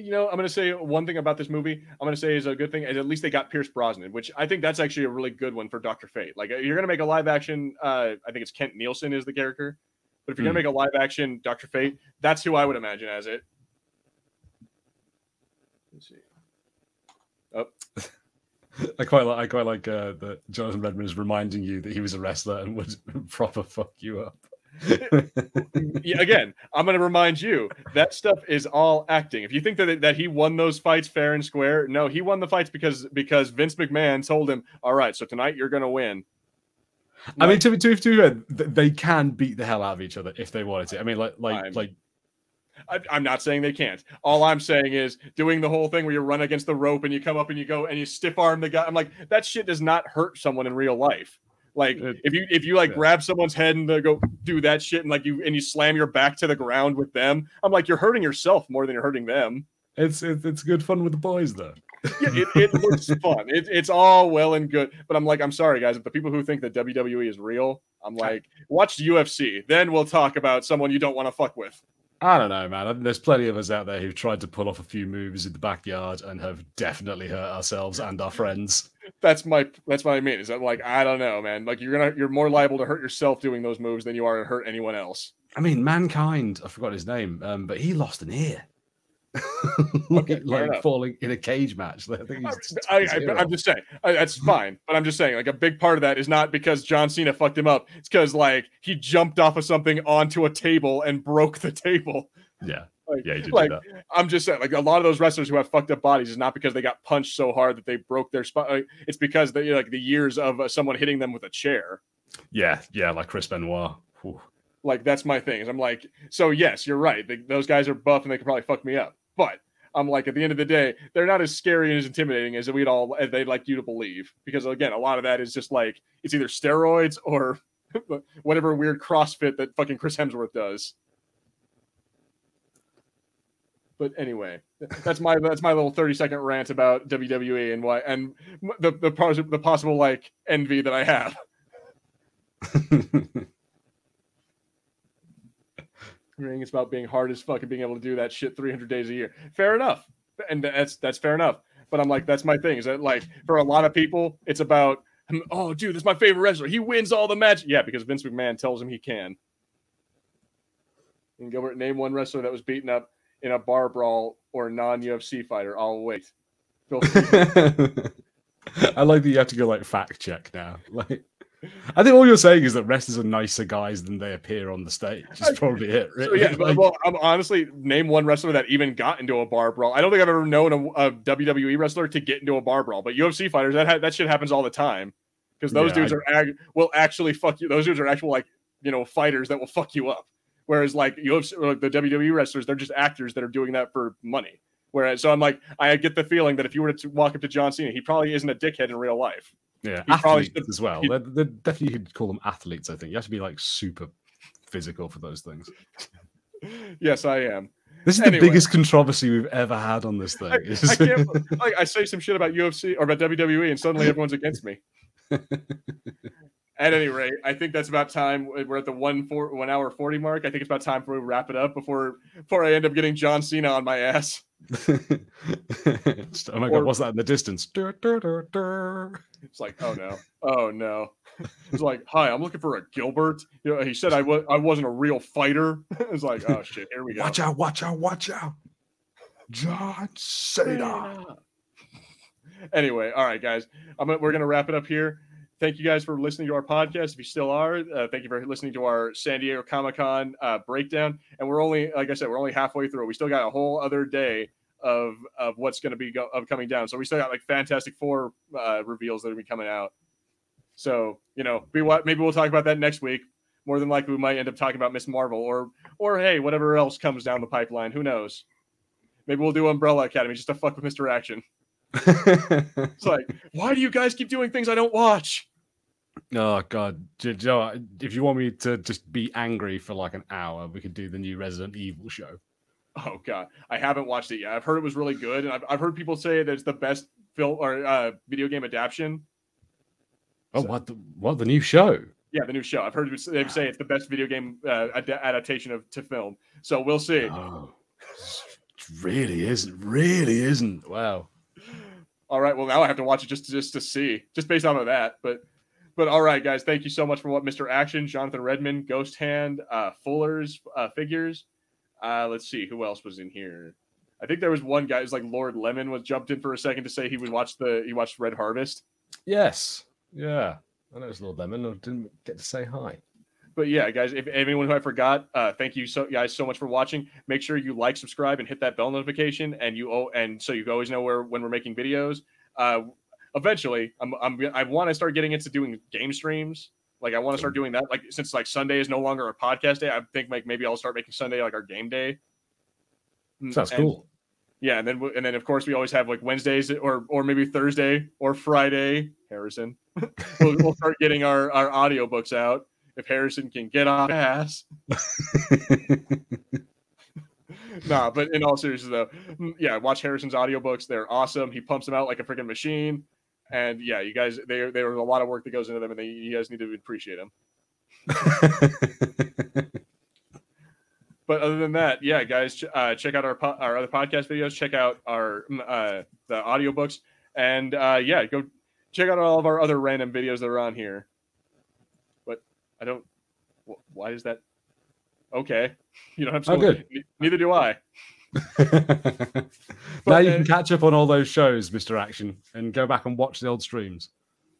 you know, I'm gonna say one thing about this movie. I'm gonna say is a good thing, is at least they got Pierce Brosnan, which I think that's actually a really good one for Doctor Fate. Like, you're gonna make a live action. Uh, I think it's Kent Nelson is the character, but if you're gonna Hmm. make a live action Doctor Fate, that's who I would imagine as it. Let's see. Oh, I quite like. I quite like uh, that Jonathan Redmond is reminding you that he was a wrestler and would proper fuck you up. again, I'm going to remind you that stuff is all acting. If you think that that he won those fights fair and square, no, he won the fights because because Vince McMahon told him, "All right, so tonight you're going to win." I mean, to be to to fair, they can beat the hell out of each other if they wanted to. I mean, like like I'm- like I'm not saying they can't. All I'm saying is doing the whole thing where you run against the rope and you come up and you go and you stiff arm the guy. I'm like, that shit does not hurt someone in real life. Like if you if you like yeah. grab someone's head and they go do that shit and like you and you slam your back to the ground with them, I'm like, you're hurting yourself more than you're hurting them. it's it's, it's good fun with the boys though. Yeah, it, it looks fun. It, it's all well and good, but I'm like, I'm sorry, guys. If the people who think that WWE is real, I'm like, watch the UFC. Then we'll talk about someone you don't want to fuck with. I don't know, man. There's plenty of us out there who've tried to pull off a few moves in the backyard and have definitely hurt ourselves and our friends. That's my that's what I mean. Is that like I don't know, man. Like you're gonna you're more liable to hurt yourself doing those moves than you are to hurt anyone else. I mean, Mankind. I forgot his name, um, but he lost an ear. like, Okay, like falling in a cage match. I think he's I, I'm just saying I, that's fine, but I'm just saying like a big part of that is not because John Cena fucked him up. It's because like he jumped off of something onto a table and broke the table. yeah, Like, yeah, he did like. I'm just saying, like a lot of those wrestlers who have fucked up bodies is not because they got punched so hard that they broke their spine. Like, it's because they like the years of uh, someone hitting them with a chair. Yeah, yeah, like Chris Benoit. Whew. Like that's my thing. Is I'm like, so yes, you're right. They, those guys are buff and they could probably fuck me up, but I'm like, at the end of the day, they're not as scary and as intimidating as we'd all as they'd like you to believe. Because again, a lot of that is just like it's either steroids or whatever weird CrossFit that fucking Chris Hemsworth does. But anyway, that's my that's my little 30 second rant about WWE and why and the the, the possible like envy that I have. Think it's about being hard as fuck and being able to do that shit 300 days a year. Fair enough, and that's that's fair enough. But I'm like, that's my thing. Is that like for a lot of people, it's about "Hmm, oh, dude, this is my favorite wrestler. He wins all the matches. Yeah, because Vince McMahon tells him he can. And Gilbert, name one wrestler that was beaten up in a bar brawl or a non UFC fighter. I'll wait. I like that you have to go like fact check now. Like, I think all you're saying is that wrestlers are nicer guys than they appear on the stage. Is probably it. So, yeah, Like, well, I'm honestly name one wrestler that even got into a bar brawl. I don't think I've ever known a, a WWE wrestler to get into a bar brawl, but UFC fighters that ha- that shit happens all the time because those Yeah, dudes I- are ag- will actually fuck you. Those dudes are actual like you know fighters that will fuck you up. Whereas like UFC, like the WWE wrestlers, they're just actors that are doing that for money. Whereas, so I'm like, I get the feeling that if you were to walk up to John Cena, he probably isn't a dickhead in real life. Yeah, he athletes should- as well. he- They're, they're definitely you could call them athletes. I think you have to be like super physical for those things. yes, I am. This is anyway. the biggest controversy we've ever had on this thing. I, I can't. like, I say some shit about UFC or about WWE, and suddenly everyone's against me. At any rate, I think that's about time. We're at the one four one hour forty mark. I think it's about time for we wrap it up before before I end up getting John Cena on my ass. Oh my or, god, what's that in the distance? Dur, dur, dur, it's like, oh no, oh no. It's like, hi, I'm looking for a Gilbert. You know, he said I was I wasn't a real fighter. it's like, oh shit, here we go. Watch out, watch out, watch out. John Cena. Anyway, all right, guys, I'm, we're gonna wrap it up here thank you guys for listening to our podcast. If you still are, uh, thank you for listening to our San Diego Comic Con uh, breakdown. And we're only, like I said, we're only halfway through. We still got a whole other day of of what's going to be go- of coming down. So we still got like Fantastic Four uh, reveals that will be coming out. So you know, be what maybe we'll talk about that next week. More than likely, we might end up talking about Miss Marvel or or hey, whatever else comes down the pipeline. Who knows? Maybe we'll do Umbrella Academy just to fuck with Mister Action. it's like, why do you guys keep doing things I don't watch? Oh god, Joe! If you want me to just be angry for like an hour, we could do the new Resident Evil show. Oh god, I haven't watched it yet. I've heard it was really good, and I've, I've heard people say that it's the best film or uh, video game adaptation. Oh, so, what the what the new show? Yeah, the new show. I've heard they say it's the best video game uh, ad- adaptation of to film. So we'll see. Oh, really isn't. Really isn't. Wow. All right. Well, now I have to watch it just to, just to see, just based off of that. But but all right, guys, thank you so much for what Mr. Action, Jonathan Redmond, Ghost Hand, uh, Fuller's uh, figures. Uh, let's see who else was in here. I think there was one guy who's like Lord Lemon was jumped in for a second to say he would watch the he watched Red Harvest. Yes, yeah, I know it's Lord Lemon. I didn't get to say hi. But yeah, guys, if anyone who I forgot, uh, thank you so guys so much for watching. Make sure you like, subscribe, and hit that bell notification, and you oh, and so you always know where when we're making videos. Uh, eventually I'm, I'm I want to start getting into doing game streams. Like I want to start doing that. Like since like Sunday is no longer a podcast day, I think like maybe I'll start making Sunday like our game day. Mm, Sounds and, cool. Yeah, and then and then of course we always have like Wednesdays or or maybe Thursday or Friday. Harrison, we'll, we'll start getting our our audiobooks out if Harrison can get off ass. nah, but in all seriousness though, mm, yeah, watch Harrison's audiobooks. They're awesome. He pumps them out like a freaking machine. And yeah, you guys, there there's a lot of work that goes into them, and they, you guys need to appreciate them. but other than that, yeah, guys, uh, check out our po- our other podcast videos. Check out our uh, the audiobooks, and uh, yeah, go check out all of our other random videos that are on here. But I don't. Why is that? Okay, you don't have to. Oh, good. Neither do I. now you can catch up on all those shows, Mister Action, and go back and watch the old streams.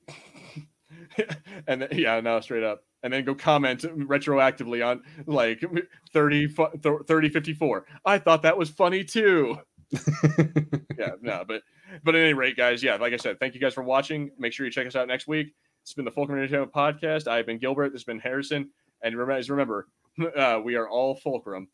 and yeah, no, straight up, and then go comment retroactively on like 30, 30 54. I thought that was funny too. yeah, no, but but at any rate, guys, yeah, like I said, thank you guys for watching. Make sure you check us out next week. It's been the Fulcrum Entertainment Podcast. I've been Gilbert. This has been Harrison. And remember, remember uh, we are all Fulcrum.